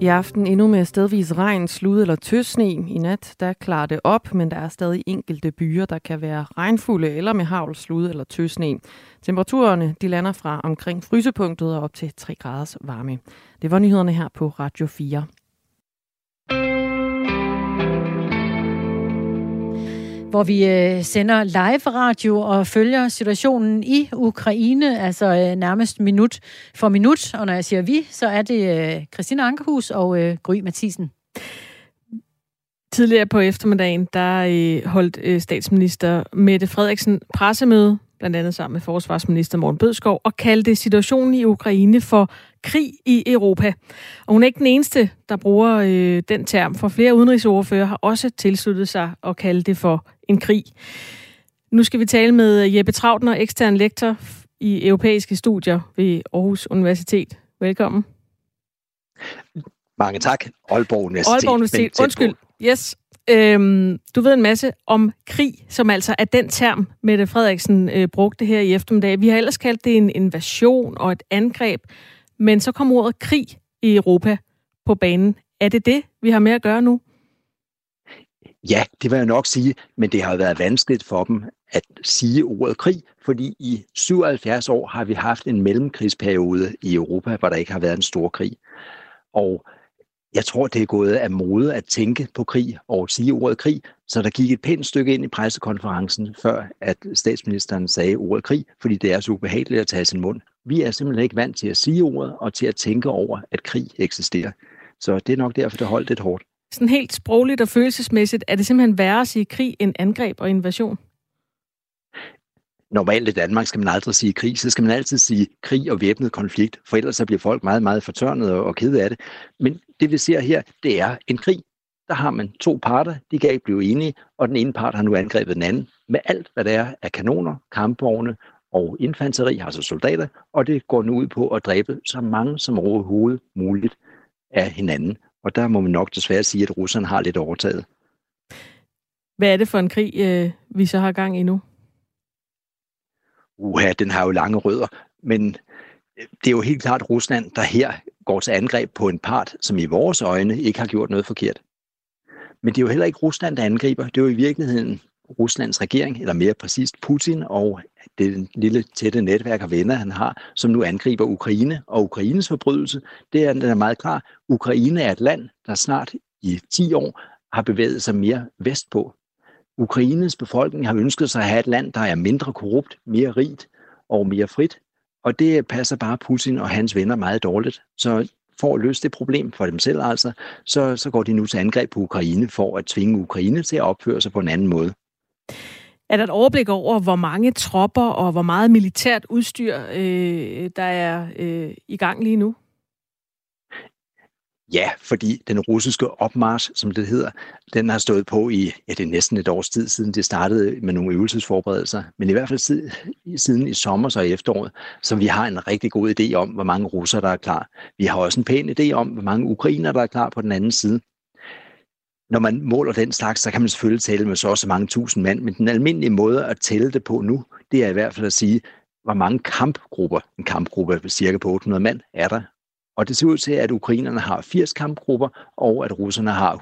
I aften endnu med stedvis regn, slud eller tøsne. I nat der klarer det op, men der er stadig enkelte byer, der kan være regnfulde eller med havl, slud eller tøsne. Temperaturerne de lander fra omkring frysepunktet og op til 3 graders varme. Det var nyhederne her på Radio 4. hvor vi øh, sender live radio og følger situationen i Ukraine, altså øh, nærmest minut for minut. Og når jeg siger vi, så er det øh, Christina Ankerhus og øh, Gry Mathisen. Tidligere på eftermiddagen, der øh, holdt øh, statsminister Mette Frederiksen pressemøde, blandt andet sammen med forsvarsminister Morten Bødskov, og kaldte situationen i Ukraine for krig i Europa. Og hun er ikke den eneste, der bruger øh, den term, for flere udenrigsordfører har også tilsluttet sig at kalde det for en krig. Nu skal vi tale med Jeppe Trautner, ekstern lektor i europæiske studier ved Aarhus Universitet. Velkommen. Mange tak. Aalborg Universitet. Aalborg Universitet. Undskyld. Yes. Øhm, du ved en masse om krig, som altså er den term, Mette Frederiksen øh, brugte her i eftermiddag. Vi har ellers kaldt det en invasion og et angreb, men så kom ordet krig i Europa på banen. Er det det, vi har med at gøre nu? Ja, det vil jeg nok sige, men det har været vanskeligt for dem at sige ordet krig, fordi i 77 år har vi haft en mellemkrigsperiode i Europa, hvor der ikke har været en stor krig. Og jeg tror, det er gået af mode at tænke på krig og sige ordet krig, så der gik et pænt stykke ind i pressekonferencen, før at statsministeren sagde ordet krig, fordi det er så ubehageligt at tage sin mund. Vi er simpelthen ikke vant til at sige ordet og til at tænke over, at krig eksisterer. Så det er nok derfor, det holdt lidt hårdt. Sådan helt sprogligt og følelsesmæssigt, er det simpelthen værre at sige krig end angreb og invasion? Normalt i Danmark skal man aldrig sige krig, så skal man altid sige krig og væbnet konflikt, for ellers så bliver folk meget, meget fortørnet og kede af det. Men det vi ser her, det er en krig. Der har man to parter, de kan ikke blive enige, og den ene part har nu angrebet den anden med alt, hvad der er af kanoner, kampvogne og infanteri, altså soldater, og det går nu ud på at dræbe så mange som overhovedet muligt af hinanden. Og der må man nok desværre sige, at russerne har lidt overtaget. Hvad er det for en krig, øh, vi så har gang i nu? Uha, den har jo lange rødder, men øh, det er jo helt klart Rusland, der her går til angreb på en part, som i vores øjne ikke har gjort noget forkert. Men det er jo heller ikke Rusland, der angriber. Det er jo i virkeligheden Ruslands regering, eller mere præcist Putin og det lille tætte netværk af venner, han har, som nu angriber Ukraine. Og Ukraines forbrydelse, det er, den er meget klar. Ukraine er et land, der snart i 10 år har bevæget sig mere vestpå. Ukraines befolkning har ønsket sig at have et land, der er mindre korrupt, mere rigt og mere frit. Og det passer bare Putin og hans venner meget dårligt. Så for at løse det problem for dem selv altså, så, så går de nu til angreb på Ukraine for at tvinge Ukraine til at opføre sig på en anden måde. Er der et overblik over, hvor mange tropper og hvor meget militært udstyr, øh, der er øh, i gang lige nu? Ja, fordi den russiske opmarsch, som det hedder, den har stået på i ja, det er næsten et års tid siden det startede med nogle øvelsesforberedelser. Men i hvert fald siden, siden i sommer og i efteråret, så vi har en rigtig god idé om, hvor mange russere, der er klar. Vi har også en pæn idé om, hvor mange ukrainer, der er klar på den anden side. Når man måler den slags, så kan man selvfølgelig tælle med så også mange tusind mand, men den almindelige måde at tælle det på nu, det er i hvert fald at sige, hvor mange kampgrupper, en kampgruppe cirka på 800 mand, er der og det ser ud til, at ukrainerne har 80 kampgrupper, og at russerne har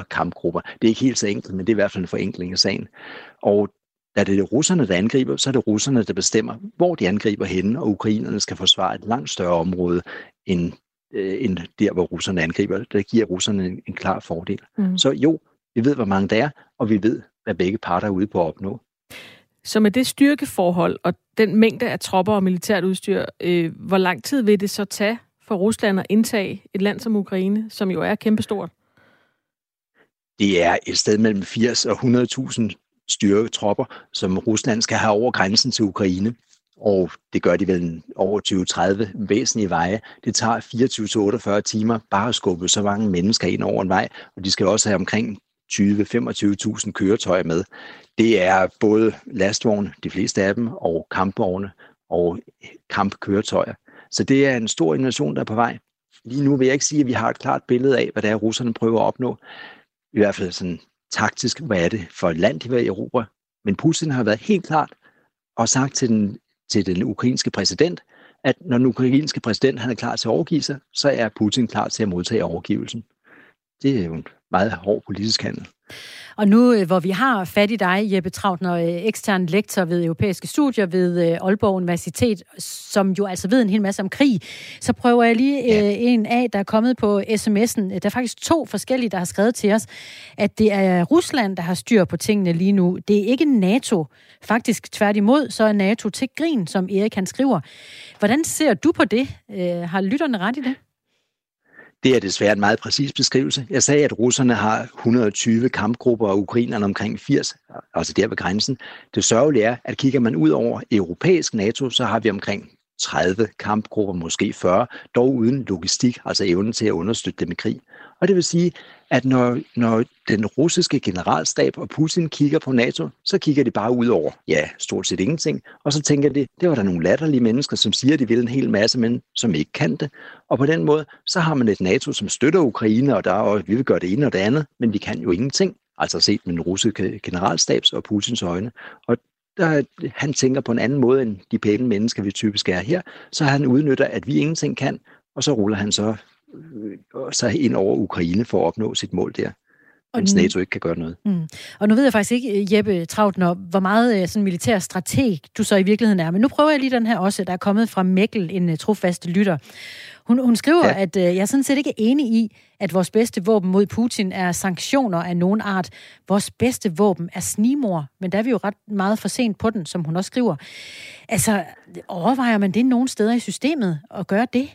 120-140 kampgrupper. Det er ikke helt så enkelt, men det er i hvert fald en forenkling af sagen. Og da det er russerne, der angriber, så er det russerne, der bestemmer, hvor de angriber henne, og ukrainerne skal forsvare et langt større område end, øh, end der, hvor russerne angriber. Det giver russerne en, en klar fordel. Mm. Så jo, vi ved, hvor mange der er, og vi ved, hvad begge parter er ude på at opnå. Så med det styrkeforhold og den mængde af tropper og militært udstyr, øh, hvor lang tid vil det så tage for Rusland at indtage et land som Ukraine, som jo er kæmpestort? Det er et sted mellem 80 og 100.000 styrketropper, som Rusland skal have over grænsen til Ukraine. Og det gør de vel over 20-30 væsentlige veje. Det tager 24-48 timer bare at skubbe så mange mennesker ind over en vej, og de skal også have omkring 20-25.000 køretøjer med. Det er både lastvogne, de fleste af dem, og kampvogne og kampkøretøjer. Så det er en stor innovation, der er på vej. Lige nu vil jeg ikke sige, at vi har et klart billede af, hvad det er, russerne prøver at opnå. I hvert fald sådan taktisk, hvad er det for et land, de vil i Europa. Men Putin har været helt klart og sagt til den, til den ukrainske præsident, at når den ukrainske præsident han er klar til at overgive sig, så er Putin klar til at modtage overgivelsen. Det er jo en meget hård politisk handel. Og nu, øh, hvor vi har fat i dig, Jeppe Trautner, øh, ekstern lektor ved europæiske studier ved øh, Aalborg Universitet, som jo altså ved en hel masse om krig, så prøver jeg lige ja. en af, der er kommet på sms'en. Der er faktisk to forskellige, der har skrevet til os, at det er Rusland, der har styr på tingene lige nu. Det er ikke NATO. Faktisk tværtimod, så er NATO til grin, som Erik han skriver. Hvordan ser du på det? Har lytterne ret i det? Det er desværre en meget præcis beskrivelse. Jeg sagde, at russerne har 120 kampgrupper, og ukrainerne omkring 80, altså der ved grænsen. Det sørgelige er, at kigger man ud over europæisk NATO, så har vi omkring 30 kampgrupper, måske 40, dog uden logistik, altså evnen til at understøtte dem i krig. Og det vil sige, at når, når den russiske generalstab og Putin kigger på NATO, så kigger de bare ud over, ja, stort set ingenting, og så tænker de, det var der nogle latterlige mennesker, som siger, at de vil en hel masse, men som ikke kan det. Og på den måde, så har man et NATO, som støtter Ukraine, og der og vi vil gøre det ene og det andet, men vi kan jo ingenting. Altså set med den russiske generalstabs og Putins øjne. Og der, han tænker på en anden måde end de pæne mennesker, vi typisk er her, så han udnytter, at vi ingenting kan, og så ruller han så, øh, så ind over Ukraine for at opnå sit mål der. Mens NATO ikke kan gøre noget. Mm. Og nu ved jeg faktisk ikke, Jeppe Trautner, hvor meget øh, sådan militær strateg du så i virkeligheden er. Men nu prøver jeg lige den her også, der er kommet fra Mikkel, en trofast lytter. Hun, hun skriver, ja. at uh, jeg er sådan set ikke enig i, at vores bedste våben mod Putin er sanktioner af nogen art. Vores bedste våben er snimor, men der er vi jo ret meget for sent på den, som hun også skriver. Altså, overvejer man det nogen steder i systemet at gøre det?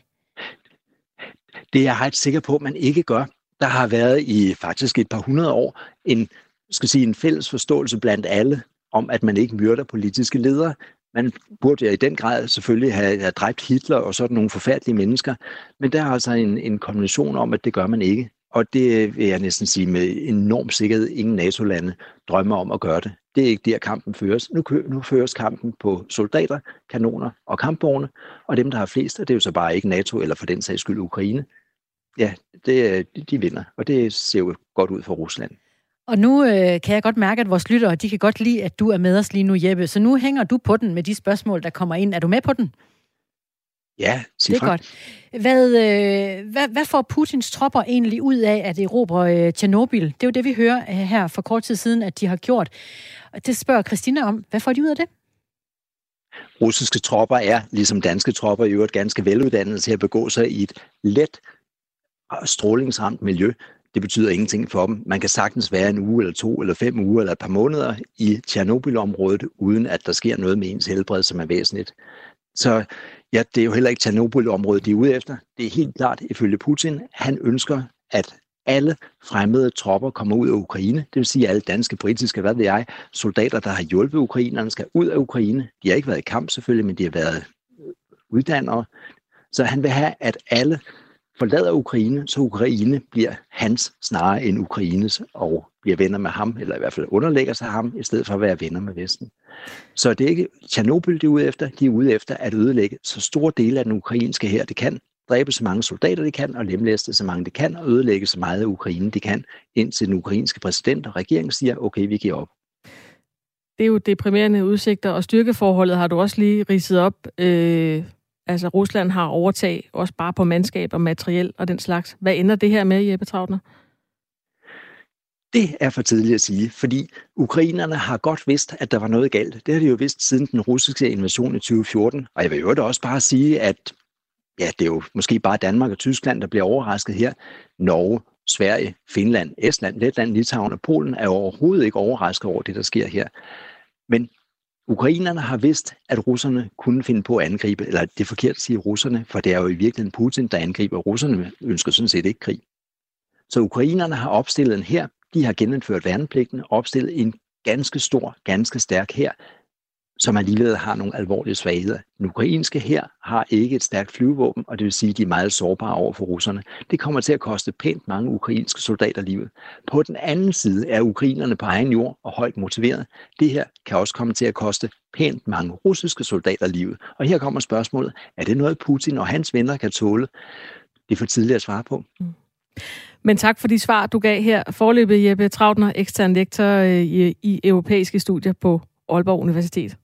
Det er jeg helt sikker på, at man ikke gør. Der har været i faktisk et par hundrede år en, skal sige, en fælles forståelse blandt alle om, at man ikke myrder politiske ledere. Man burde ja i den grad selvfølgelig have, have dræbt Hitler og sådan nogle forfærdelige mennesker, men der er altså en, en konvention om, at det gør man ikke. Og det vil jeg næsten sige med enorm sikkerhed, ingen NATO-lande drømmer om at gøre det. Det er ikke der, kampen føres. Nu, nu føres kampen på soldater, kanoner og kampvogne, og dem, der har flest, det er jo så bare ikke NATO, eller for den sags skyld Ukraine. Ja, det, de vinder, og det ser jo godt ud for Rusland. Og nu øh, kan jeg godt mærke, at vores lyttere, de kan godt lide, at du er med os lige nu, Jeppe. Så nu hænger du på den med de spørgsmål, der kommer ind. Er du med på den? Ja, sig Det er godt. Hvad, øh, hvad, hvad får Putins tropper egentlig ud af at erobre øh, Tjernobyl? Det er jo det, vi hører øh, her for kort tid siden, at de har gjort. Og det spørger Christina om. Hvad får de ud af det? Russiske tropper er, ligesom danske tropper, i øvrigt ganske veluddannede til at begå sig i et let strålingsramt miljø. Det betyder ingenting for dem. Man kan sagtens være en uge eller to eller fem uger eller et par måneder i Tjernobyl-området, uden at der sker noget med ens helbred, som er væsentligt. Så ja, det er jo heller ikke Tjernobyl-området, de er ude efter. Det er helt klart, ifølge Putin, han ønsker, at alle fremmede tropper kommer ud af Ukraine. Det vil sige, alle danske, britiske, hvad ved jeg, soldater, der har hjulpet ukrainerne, skal ud af Ukraine. De har ikke været i kamp selvfølgelig, men de har været øh, uddannere. Så han vil have, at alle forlader Ukraine, så Ukraine bliver hans snarere end Ukraines, og bliver venner med ham, eller i hvert fald underlægger sig ham, i stedet for at være venner med Vesten. Så det er ikke Tjernobyl, de er ude efter. De er ude efter at ødelægge så store dele af den ukrainske her, det kan. Dræbe så mange soldater, de kan, og lemlæste så mange, de kan, og ødelægge så meget af Ukraine, de kan, indtil den ukrainske præsident og regeringen siger, okay, vi giver op. Det er jo deprimerende udsigter, og styrkeforholdet har du også lige ridset op. Øh, Altså Rusland har overtag også bare på mandskab og materiel og den slags. Hvad ender det her med, Jeppe Trautner? Det er for tidligt at sige, fordi ukrainerne har godt vidst, at der var noget galt. Det har de jo vidst siden den russiske invasion i 2014. Og jeg vil jo også bare sige, at ja, det er jo måske bare Danmark og Tyskland, der bliver overrasket her. Norge, Sverige, Finland, Estland, Letland, Litauen og Polen er overhovedet ikke overrasket over det, der sker her. Men Ukrainerne har vidst, at russerne kunne finde på at angribe, eller det er forkert at sige russerne, for det er jo i virkeligheden Putin, der angriber. Russerne ønsker sådan set ikke krig. Så ukrainerne har opstillet en her, de har genindført værnepligten, opstillet en ganske stor, ganske stærk her, som alligevel har nogle alvorlige svagheder. Den ukrainske her har ikke et stærkt flyvevåben, og det vil sige, at de er meget sårbare over for russerne. Det kommer til at koste pænt mange ukrainske soldater livet. På den anden side er ukrainerne på egen jord og højt motiveret. Det her kan også komme til at koste pænt mange russiske soldater livet. Og her kommer spørgsmålet, er det noget Putin og hans venner kan tåle? Det er for tidligt at svare på. Mm. Men tak for de svar, du gav her. Forløbet Jeppe Trautner, ekstern lektor øh, i, i europæiske studier på Aalborg Universitet.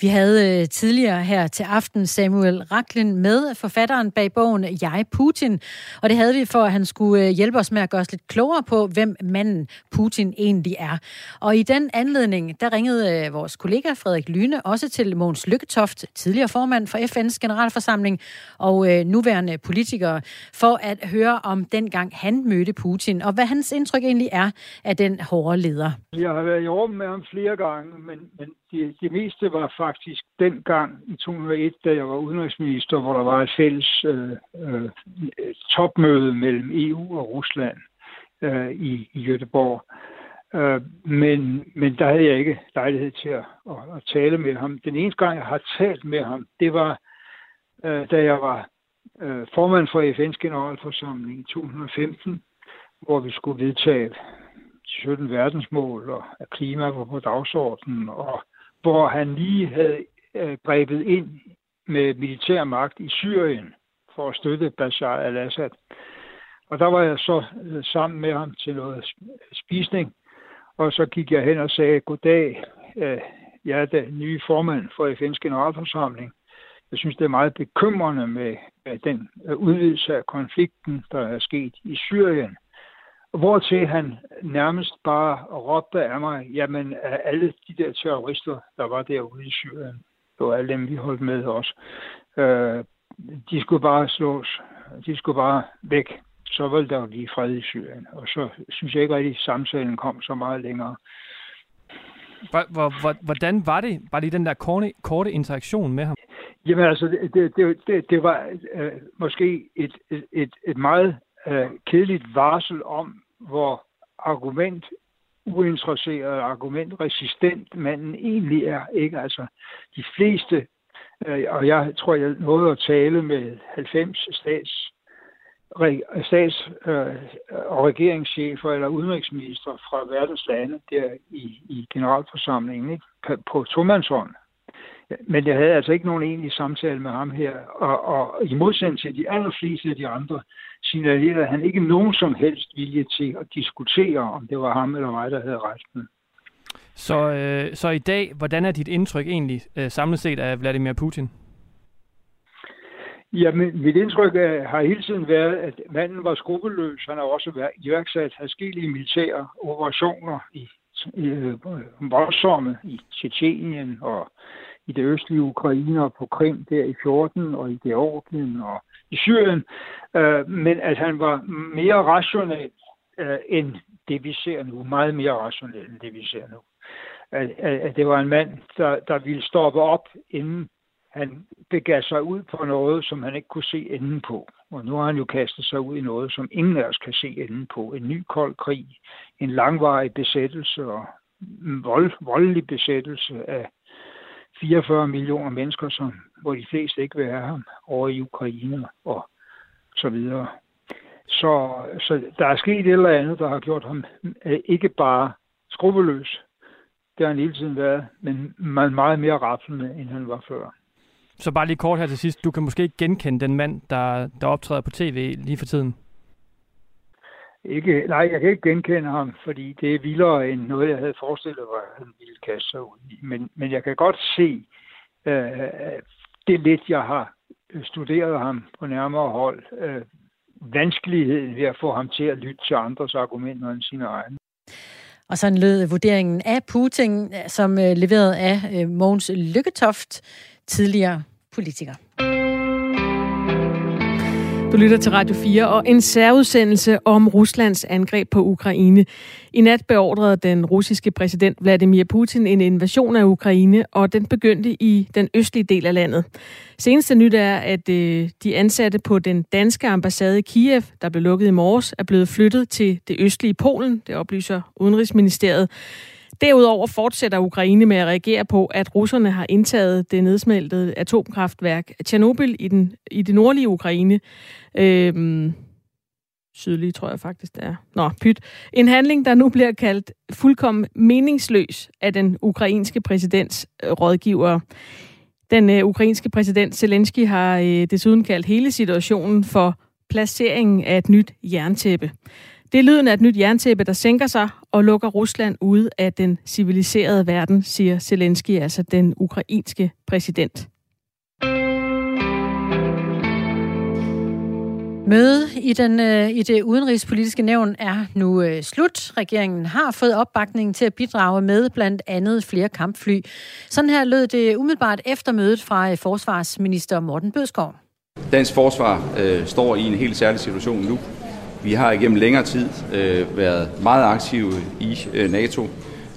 Vi havde øh, tidligere her til aften Samuel Raklin med, forfatteren bag bogen Jeg Putin. Og det havde vi for, at han skulle øh, hjælpe os med at gøre os lidt klogere på, hvem manden Putin egentlig er. Og i den anledning, der ringede øh, vores kollega Frederik Lyne også til Mogens Lykketoft, tidligere formand for FN's generalforsamling og nuværende politiker, for at høre om dengang han mødte Putin, og hvad hans indtryk egentlig er af den hårde leder. Jeg har været i rum med ham flere gange, men, men det, det meste var faktisk dengang i 2001, da jeg var udenrigsminister, hvor der var et fælles øh, øh, topmøde mellem EU og Rusland øh, i, i Göteborg. Øh, men, men der havde jeg ikke lejlighed til at, at, at tale med ham. Den eneste gang, jeg har talt med ham, det var, øh, da jeg var øh, formand for FN's generalforsamling i 2015, hvor vi skulle vedtage 17 verdensmål, og at klima var på dagsordenen, og hvor han lige havde øh, grebet ind med militær magt i Syrien for at støtte Bashar al-Assad. Og der var jeg så øh, sammen med ham til noget spisning, og så gik jeg hen og sagde, goddag, øh, jeg er den nye formand for FN's generalforsamling. Jeg synes, det er meget bekymrende med, den øh, udvidelse af konflikten, der er sket i Syrien. Hvortil han nærmest bare råbte af mig, jamen alle de der terrorister, der var derude i Syrien, det var alle dem, vi holdt med os, øh, de skulle bare slås, de skulle bare væk så ville der jo blive fred i Syrien. Og så synes jeg ikke rigtig, at samtalen kom så meget længere. Hvordan var det, var det den der korte, korte interaktion med ham? Jamen altså, det, det, det, det var øh, måske et, et, et meget øh, kedeligt varsel om, hvor argument uinteresseret, argumentresistent manden egentlig er. Ikke? Altså, de fleste, øh, og jeg tror, jeg nåede at tale med 90 stats stats- øh, og regeringschefer eller udenrigsminister fra verdens lande der i, i generalforsamlingen ikke? på tomandshånd. Men jeg havde altså ikke nogen egentlig samtale med ham her, og, og i modsætning til de allerfleste af de andre, signalerede han ikke nogen som helst vilje til at diskutere, om det var ham eller mig, der havde rejsen. Så, øh, så i dag, hvordan er dit indtryk egentlig øh, samlet set af Vladimir Putin? Jamen, mit indtryk er, har hele tiden været, at manden var skrupelløs. Han har også været iværksat forskellige militære operationer i, i øh, voldsomme i Tjetjenien og i det østlige Ukraine og på Krim der i 14 og i Georgien og i Syrien. Øh, men at han var mere rationel øh, end det, vi ser nu. Meget mere rationel end det, vi ser nu. At, at, at det var en mand, der, der ville stoppe op inden han begav sig ud på noget, som han ikke kunne se enden på. Og nu har han jo kastet sig ud i noget, som ingen af os kan se enden på. En ny kold krig, en langvarig besættelse og vold, voldelig besættelse af 44 millioner mennesker, som, hvor de fleste ikke vil have ham over i Ukraine og så videre. Så, så der er sket et eller andet, der har gjort ham øh, ikke bare skrupelløs, det har han hele tiden været, men meget mere rappelende, end han var før. Så bare lige kort her til sidst. Du kan måske ikke genkende den mand, der, der optræder på tv lige for tiden? Ikke, nej, jeg kan ikke genkende ham, fordi det er vildere end noget, jeg havde forestillet mig, at han ville kaste sig ud i. Men, men jeg kan godt se øh, det lidt, jeg har øh, studeret ham på nærmere hold. Øh, vanskeligheden ved at få ham til at lytte til andres argumenter end sine egne. Og sådan lød vurderingen af Putin, som øh, leveret af øh, Mogens Lykketoft, tidligere politiker. Du lytter til Radio 4 og en særudsendelse om Ruslands angreb på Ukraine. I nat beordrede den russiske præsident Vladimir Putin en invasion af Ukraine, og den begyndte i den østlige del af landet. Seneste nyt er, at øh, de ansatte på den danske ambassade i Kiev, der blev lukket i morges, er blevet flyttet til det østlige Polen, det oplyser Udenrigsministeriet. Derudover fortsætter Ukraine med at reagere på, at russerne har indtaget det nedsmeltede atomkraftværk Tjernobyl i, den, i det nordlige Ukraine. Øhm, sydlige, tror jeg faktisk, det er. Nå, pyt. En handling, der nu bliver kaldt fuldkommen meningsløs af den ukrainske præsidents øh, rådgiver. Den øh, ukrainske præsident Zelensky har øh, desuden kaldt hele situationen for placeringen af et nyt jerntæppe. Det er lyden af et nyt jerntæppe, der sænker sig og lukker Rusland ud af den civiliserede verden, siger Zelensky, altså den ukrainske præsident. Møde i, den, øh, i det udenrigspolitiske nævn er nu øh, slut. Regeringen har fået opbakning til at bidrage med blandt andet flere kampfly. Sådan her lød det umiddelbart efter mødet fra øh, forsvarsminister Morten Bødskov. Dansk forsvar øh, står i en helt særlig situation nu. Vi har igennem længere tid øh, været meget aktive i øh, NATO,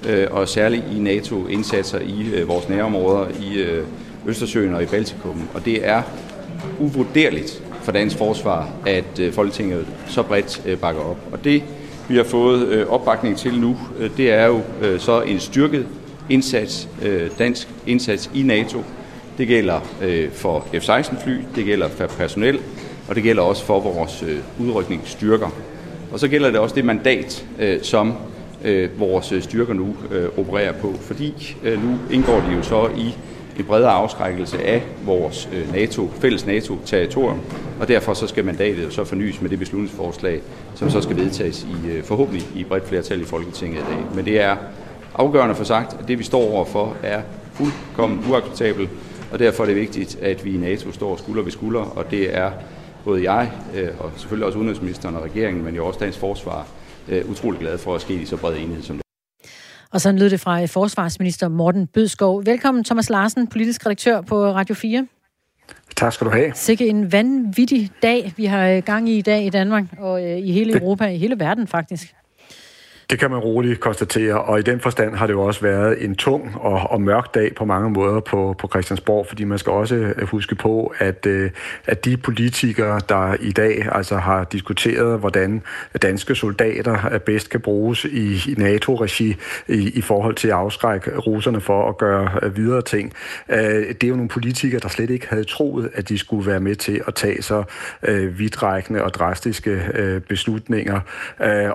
øh, og særligt i NATO-indsatser i øh, vores nærområder, i øh, Østersøen og i Baltikum. Og det er uvurderligt for dansk forsvar, at øh, Folketinget så bredt øh, bakker op. Og det vi har fået øh, opbakning til nu, øh, det er jo øh, så en styrket indsats, øh, dansk indsats i NATO. Det gælder øh, for F-16-fly, det gælder for personel, og det gælder også for vores øh, udrykningsstyrker. Og så gælder det også det mandat, øh, som øh, vores styrker nu opererer på, fordi nu indgår de jo så i en bredere afskrækkelse af vores NATO, fælles NATO-territorium, og derfor så skal mandatet så fornyes med det beslutningsforslag, som så skal vedtages i forhåbentlig i bredt flertal i Folketinget i dag. Men det er afgørende for sagt, at det vi står overfor er fuldkommen uacceptabelt, og derfor er det vigtigt, at vi i NATO står skulder ved skulder, og det er både jeg øh, og selvfølgelig også udenrigsministeren og regeringen, men jo også dansk forsvar, øh, utrolig glad for at ske i så bred enhed som det. Og sådan lød det fra forsvarsminister Morten Bødskov. Velkommen Thomas Larsen, politisk redaktør på Radio 4. Tak skal du have. Sikke en vanvittig dag, vi har gang i i dag i Danmark, og i hele Europa, i hele verden faktisk. Det kan man roligt konstatere, og i den forstand har det jo også været en tung og, og mørk dag på mange måder på, på Christiansborg, fordi man skal også øh, huske på, at, øh, at de politikere, der i dag altså har diskuteret, hvordan danske soldater øh, bedst kan bruges i, i NATO-regi i, i forhold til at afskrække russerne for at gøre videre ting, det er jo nogle politikere, der slet ikke havde troet, at de skulle være med til at tage så vidtrækkende og drastiske beslutninger.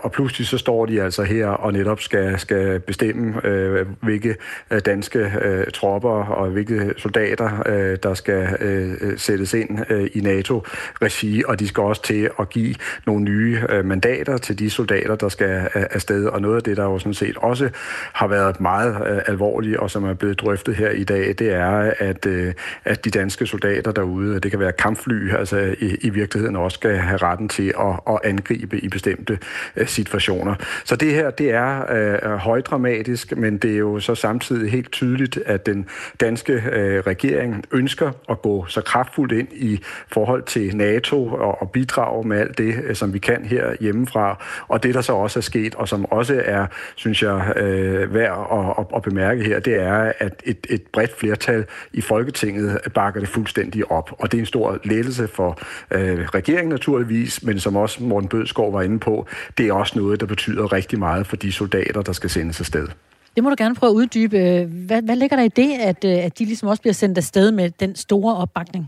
Og pludselig så står de altså her og netop skal, skal bestemme, øh, hvilke øh, danske øh, tropper og hvilke soldater, øh, der skal øh, sættes ind øh, i NATO-regi, og de skal også til at give nogle nye øh, mandater til de soldater, der skal øh, afsted. Og noget af det, der jo sådan set også har været meget øh, alvorligt, og som er blevet drøftet her i dag, det er, at, øh, at de danske soldater derude, det kan være kampfly, altså i, i virkeligheden også skal have retten til at, at angribe i bestemte øh, situationer. Så det det her, det er øh, højdramatisk, men det er jo så samtidig helt tydeligt, at den danske øh, regering ønsker at gå så kraftfuldt ind i forhold til NATO og, og bidrage med alt det, øh, som vi kan her hjemmefra. Og det, der så også er sket, og som også er, synes jeg, øh, værd at, at, at bemærke her, det er, at et, et bredt flertal i Folketinget bakker det fuldstændig op. Og det er en stor lettelse for øh, regeringen naturligvis, men som også Morten Bødskov var inde på, det er også noget, der betyder rigtig rigtig meget for de soldater, der skal sendes afsted. Det må du gerne prøve at uddybe. Hvad, hvad ligger der i det, at, øh, at de ligesom også bliver sendt afsted med den store opbakning?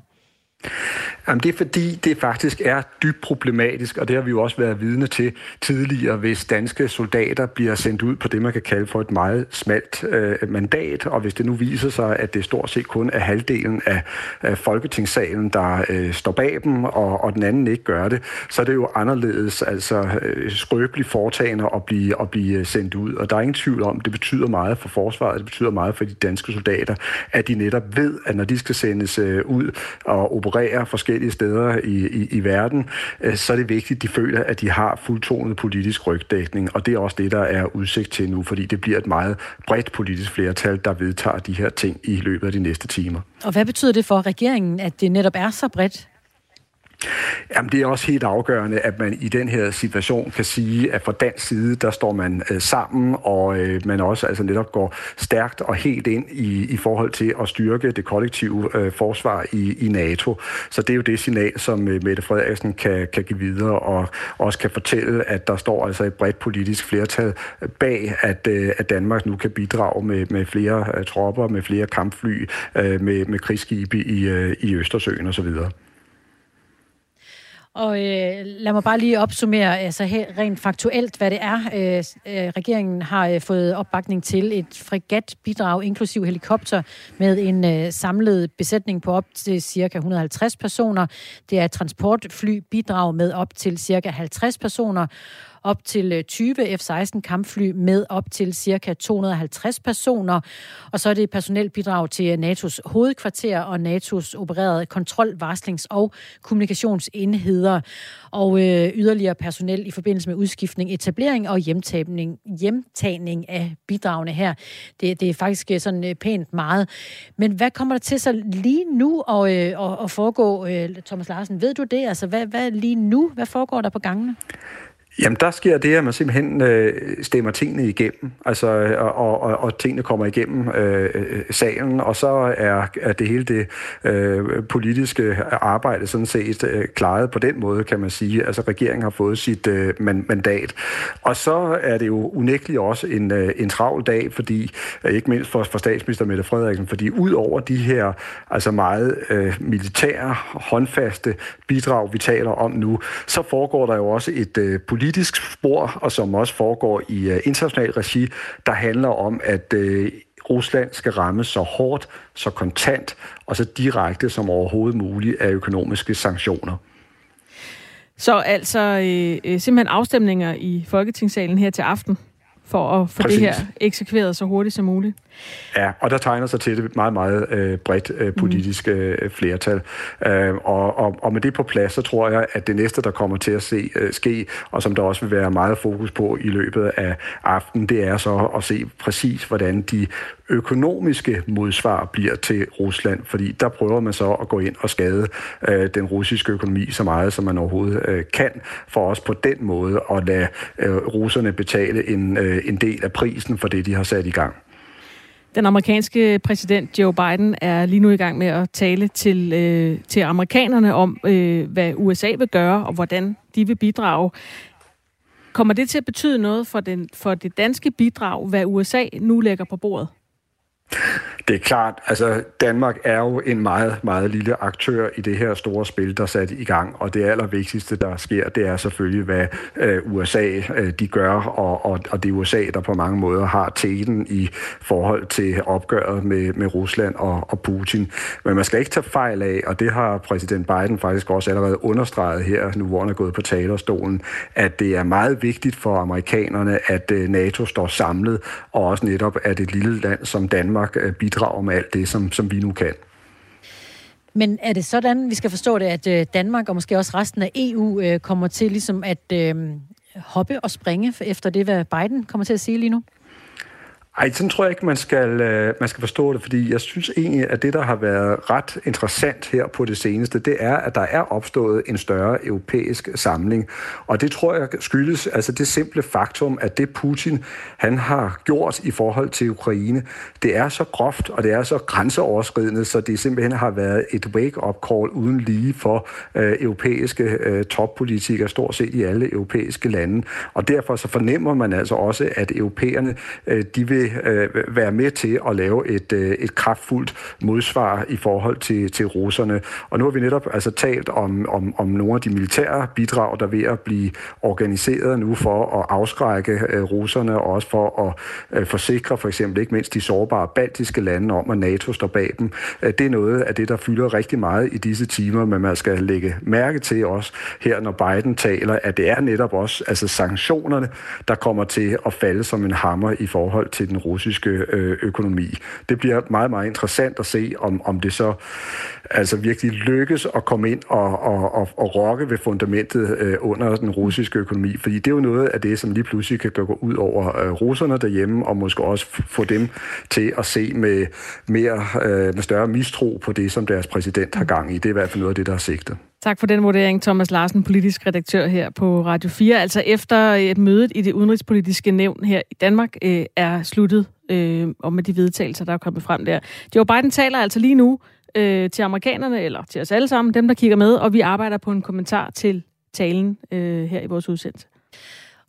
Jamen, det er fordi, det faktisk er dybt problematisk, og det har vi jo også været vidne til tidligere, hvis danske soldater bliver sendt ud på det, man kan kalde for et meget smalt øh, mandat, og hvis det nu viser sig, at det stort set kun er halvdelen af, af Folketingssalen, der øh, står bag dem, og, og den anden ikke gør det, så er det jo anderledes, altså øh, skrøbeligt foretagende at blive, at blive øh, sendt ud. Og der er ingen tvivl om, det betyder meget for forsvaret, det betyder meget for de danske soldater, at de netop ved, at når de skal sendes øh, ud og operere forskellige steder i, i, i verden, øh, så er det vigtigt, at de føler, at de har fuldtonet politisk rygdækning, og det er også det, der er udsigt til nu, fordi det bliver et meget bredt politisk flertal, der vedtager de her ting i løbet af de næste timer. Og hvad betyder det for regeringen, at det netop er så bredt? Jamen, det er også helt afgørende, at man i den her situation kan sige, at fra dansk side, der står man øh, sammen, og øh, man også altså netop går stærkt og helt ind i, i forhold til at styrke det kollektive øh, forsvar i, i NATO. Så det er jo det signal, som øh, Mette Frederiksen kan, kan give videre, og også kan fortælle, at der står altså et bredt politisk flertal bag, at, øh, at Danmark nu kan bidrage med, med flere øh, tropper, med flere kampfly, øh, med, med krigsskibe i, øh, i Østersøen osv. Og øh, lad mig bare lige opsummere altså her, rent faktuelt, hvad det er. Øh, øh, regeringen har øh, fået opbakning til et fregatbidrag, inklusiv helikopter, med en øh, samlet besætning på op til ca. 150 personer. Det er et transportflybidrag med op til ca. 50 personer op til øh, 20 F-16 kampfly med op til ca. 250 personer. Og så er det personelbidrag til øh, NATO's hovedkvarter og NATO's opererede kontrol, varslings- og kommunikationsenheder. Og øh, yderligere personel i forbindelse med udskiftning, etablering og hjemtagning, hjemtagning af bidragene her. Det, det er faktisk øh, sådan pænt meget. Men hvad kommer der til så lige nu at, øh, at foregå, øh, Thomas Larsen? Ved du det? Altså, hvad, hvad lige nu? Hvad foregår der på gangene? Jamen, der sker det, at man simpelthen øh, stemmer tingene igennem, altså, øh, og, og, og tingene kommer igennem øh, øh, salen, og så er, er det hele det øh, politiske arbejde sådan set øh, klaret på den måde, kan man sige. Altså, regeringen har fået sit øh, mandat. Og så er det jo unægteligt også en, øh, en travl dag, fordi, øh, ikke mindst for, for statsminister Mette Frederiksen, fordi ud over de her altså meget øh, militære, håndfaste bidrag, vi taler om nu, så foregår der jo også et øh, politisk spor, og som også foregår i uh, international regi, der handler om, at uh, Rusland skal ramme så hårdt, så kontant og så direkte som overhovedet muligt af økonomiske sanktioner. Så altså øh, øh simpelthen afstemninger i Folketingssalen her til aften? for at få Præcis. det her eksekveret så hurtigt som muligt. Ja, og der tegner sig til et meget, meget øh, bredt øh, politisk øh, flertal. Øh, og, og, og med det på plads, så tror jeg, at det næste, der kommer til at se, øh, ske, og som der også vil være meget fokus på i løbet af aftenen, det er så at se præcis, hvordan de økonomiske modsvar bliver til Rusland, fordi der prøver man så at gå ind og skade øh, den russiske økonomi så meget, som man overhovedet øh, kan, for også på den måde at lade øh, russerne betale en, øh, en del af prisen for det, de har sat i gang. Den amerikanske præsident Joe Biden er lige nu i gang med at tale til, øh, til amerikanerne om, øh, hvad USA vil gøre og hvordan de vil bidrage. Kommer det til at betyde noget for, den, for det danske bidrag, hvad USA nu lægger på bordet? Det er klart, altså Danmark er jo en meget, meget lille aktør i det her store spil, der er sat i gang, og det allervigtigste, der sker, det er selvfølgelig, hvad øh, USA øh, de gør, og, og, og det er USA, der på mange måder har teten i forhold til opgøret med, med Rusland og, og Putin. Men man skal ikke tage fejl af, og det har præsident Biden faktisk også allerede understreget her, nu hvor han er gået på talerstolen, at det er meget vigtigt for amerikanerne, at øh, NATO står samlet, og også netop, at et lille land som Danmark øh, bidrager bidrager med alt det, som, som vi nu kan. Men er det sådan, vi skal forstå det, at øh, Danmark og måske også resten af EU øh, kommer til ligesom at øh, hoppe og springe efter det, hvad Biden kommer til at sige lige nu? Ej, sådan tror jeg ikke, man skal, øh, man skal forstå det, fordi jeg synes egentlig, at det, der har været ret interessant her på det seneste, det er, at der er opstået en større europæisk samling. Og det tror jeg skyldes altså det simple faktum, at det Putin han har gjort i forhold til Ukraine, det er så groft, og det er så grænseoverskridende, så det simpelthen har været et wake-up call uden lige for øh, europæiske øh, toppolitikere, stort set i alle europæiske lande. Og derfor så fornemmer man altså også, at europæerne, øh, de vil øh, være med til at lave et, øh, et kraftfuldt modsvar i forhold til, til russerne. Og nu har vi netop altså talt om, om, om nogle af de militære bidrag, der er ved at blive organiseret nu for at afskrække øh, russerne, og også for at øh, forsikre for eksempel ikke mindst de sårbare baltiske lande om, at NATO står bag dem. Øh, det er noget af det, der fylder rigtig meget i disse timer, men man skal lægge mærke til også her, når Biden taler, at det er netop også altså sanktionerne, der kommer til at falde som en hammer i forhold til den russiske øh, økonomi. Det bliver meget, meget interessant at se, om, om det så altså virkelig lykkes at komme ind og, og, og, og rokke ved fundamentet øh, under den russiske økonomi. Fordi det er jo noget af det, som lige pludselig kan gå ud over øh, russerne derhjemme, og måske også få dem til at se med, mere, øh, med større mistro på det, som deres præsident har gang i. Det er i hvert fald noget af det, der er sigtet. Tak for den vurdering, Thomas Larsen, politisk redaktør her på Radio 4. Altså efter øh, et møde i det udenrigspolitiske nævn her i Danmark øh, er sluttet, øh, og med de vedtagelser, der er kommet frem der. Joe Biden taler altså lige nu øh, til amerikanerne, eller til os alle sammen, dem der kigger med, og vi arbejder på en kommentar til talen øh, her i vores udsendelse.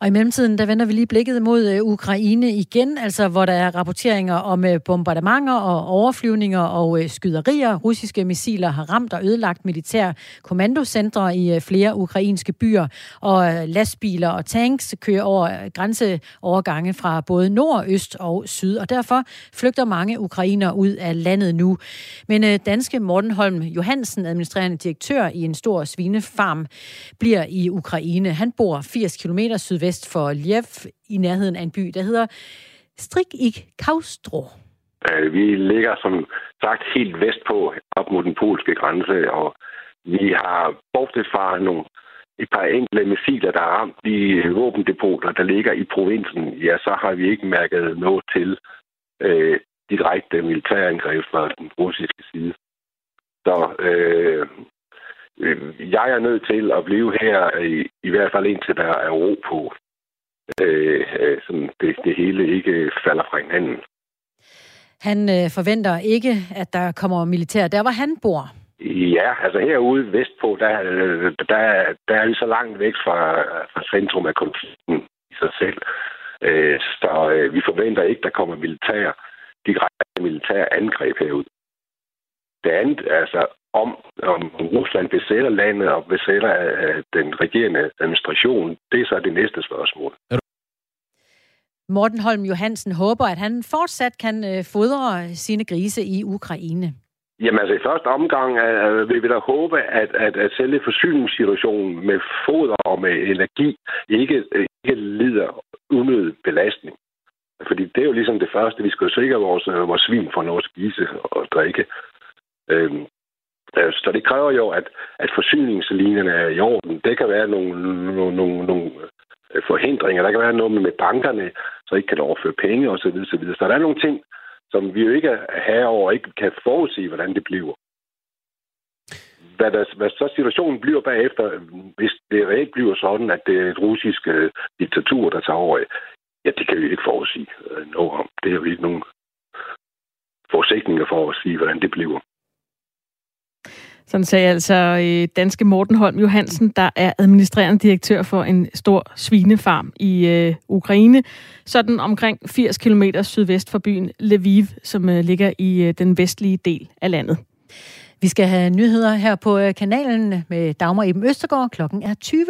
Og i mellemtiden, der vender vi lige blikket mod øh, Ukraine igen, altså hvor der er rapporteringer om øh, bombardementer og overflyvninger og øh, skyderier. Russiske missiler har ramt og ødelagt militær kommandocentre i flere ukrainske byer, og lastbiler og tanks kører over grænseovergange fra både nord, øst og syd, og derfor flygter mange ukrainer ud af landet nu. Men danske Morten Holm Johansen, administrerende direktør i en stor svinefarm, bliver i Ukraine. Han bor 80 km sydvest vest for Ljev, i nærheden af en by, der hedder Strik i Kaustro. Øh, vi ligger som sagt helt vestpå, op mod den polske grænse, og vi har bortset fra nogle, et par enkelte missiler, der har ramt de våbendepoter, der ligger i provinsen, ja, så har vi ikke mærket noget til øh, direkte militærangreb fra den russiske side. Så øh, øh, jeg er nødt til at blive her, i, i hvert fald indtil der er ro på. Øh, øh, sådan det, det hele ikke falder fra hinanden. Han øh, forventer ikke, at der kommer militær der, hvor han bor. Ja, altså herude vestpå, der, øh, der, der er vi så langt væk fra, fra centrum af konflikten i sig selv. Øh, så øh, vi forventer ikke, der kommer militær, direkte militær angreb herud. Det andet, altså om, om Rusland besætter landet og besætter øh, den regerende administration, det er så det næste spørgsmål. Morten Holm Johansen håber, at han fortsat kan øh, fodre sine grise i Ukraine. Jamen altså i første omgang uh, vil vi da håbe, at, at, at selve forsyningssituationen med foder og med energi ikke, ikke lider unødig belastning. Fordi det er jo ligesom det første, vi skal sikre vores, vores svin for noget at spise og drikke. Øhm, Øh, så det kræver jo, at, at forsyningslinjerne er i orden. Det kan være nogle, nogle, nogle, nogle øh, forhindringer. Der kan være noget med bankerne, så ikke kan overføre penge osv. Så, videre. så der er nogle ting, som vi jo ikke er herover og ikke kan forudse, hvordan det bliver. Hvad, der, hvad så situationen bliver bagefter, hvis det reelt bliver sådan, at det er et russisk øh, diktatur, der tager over, ja, det kan vi ikke forudsige uh, noget om. Det er jo ikke nogen forsikringer for at sige, hvordan det bliver. Sådan sagde altså øh, danske Morten Holm Johansen, der er administrerende direktør for en stor svinefarm i øh, Ukraine, sådan omkring 80 km sydvest for byen Lviv, som øh, ligger i øh, den vestlige del af landet. Vi skal have nyheder her på øh, kanalen med Dagmar Eben Østergaard. Klokken er 20.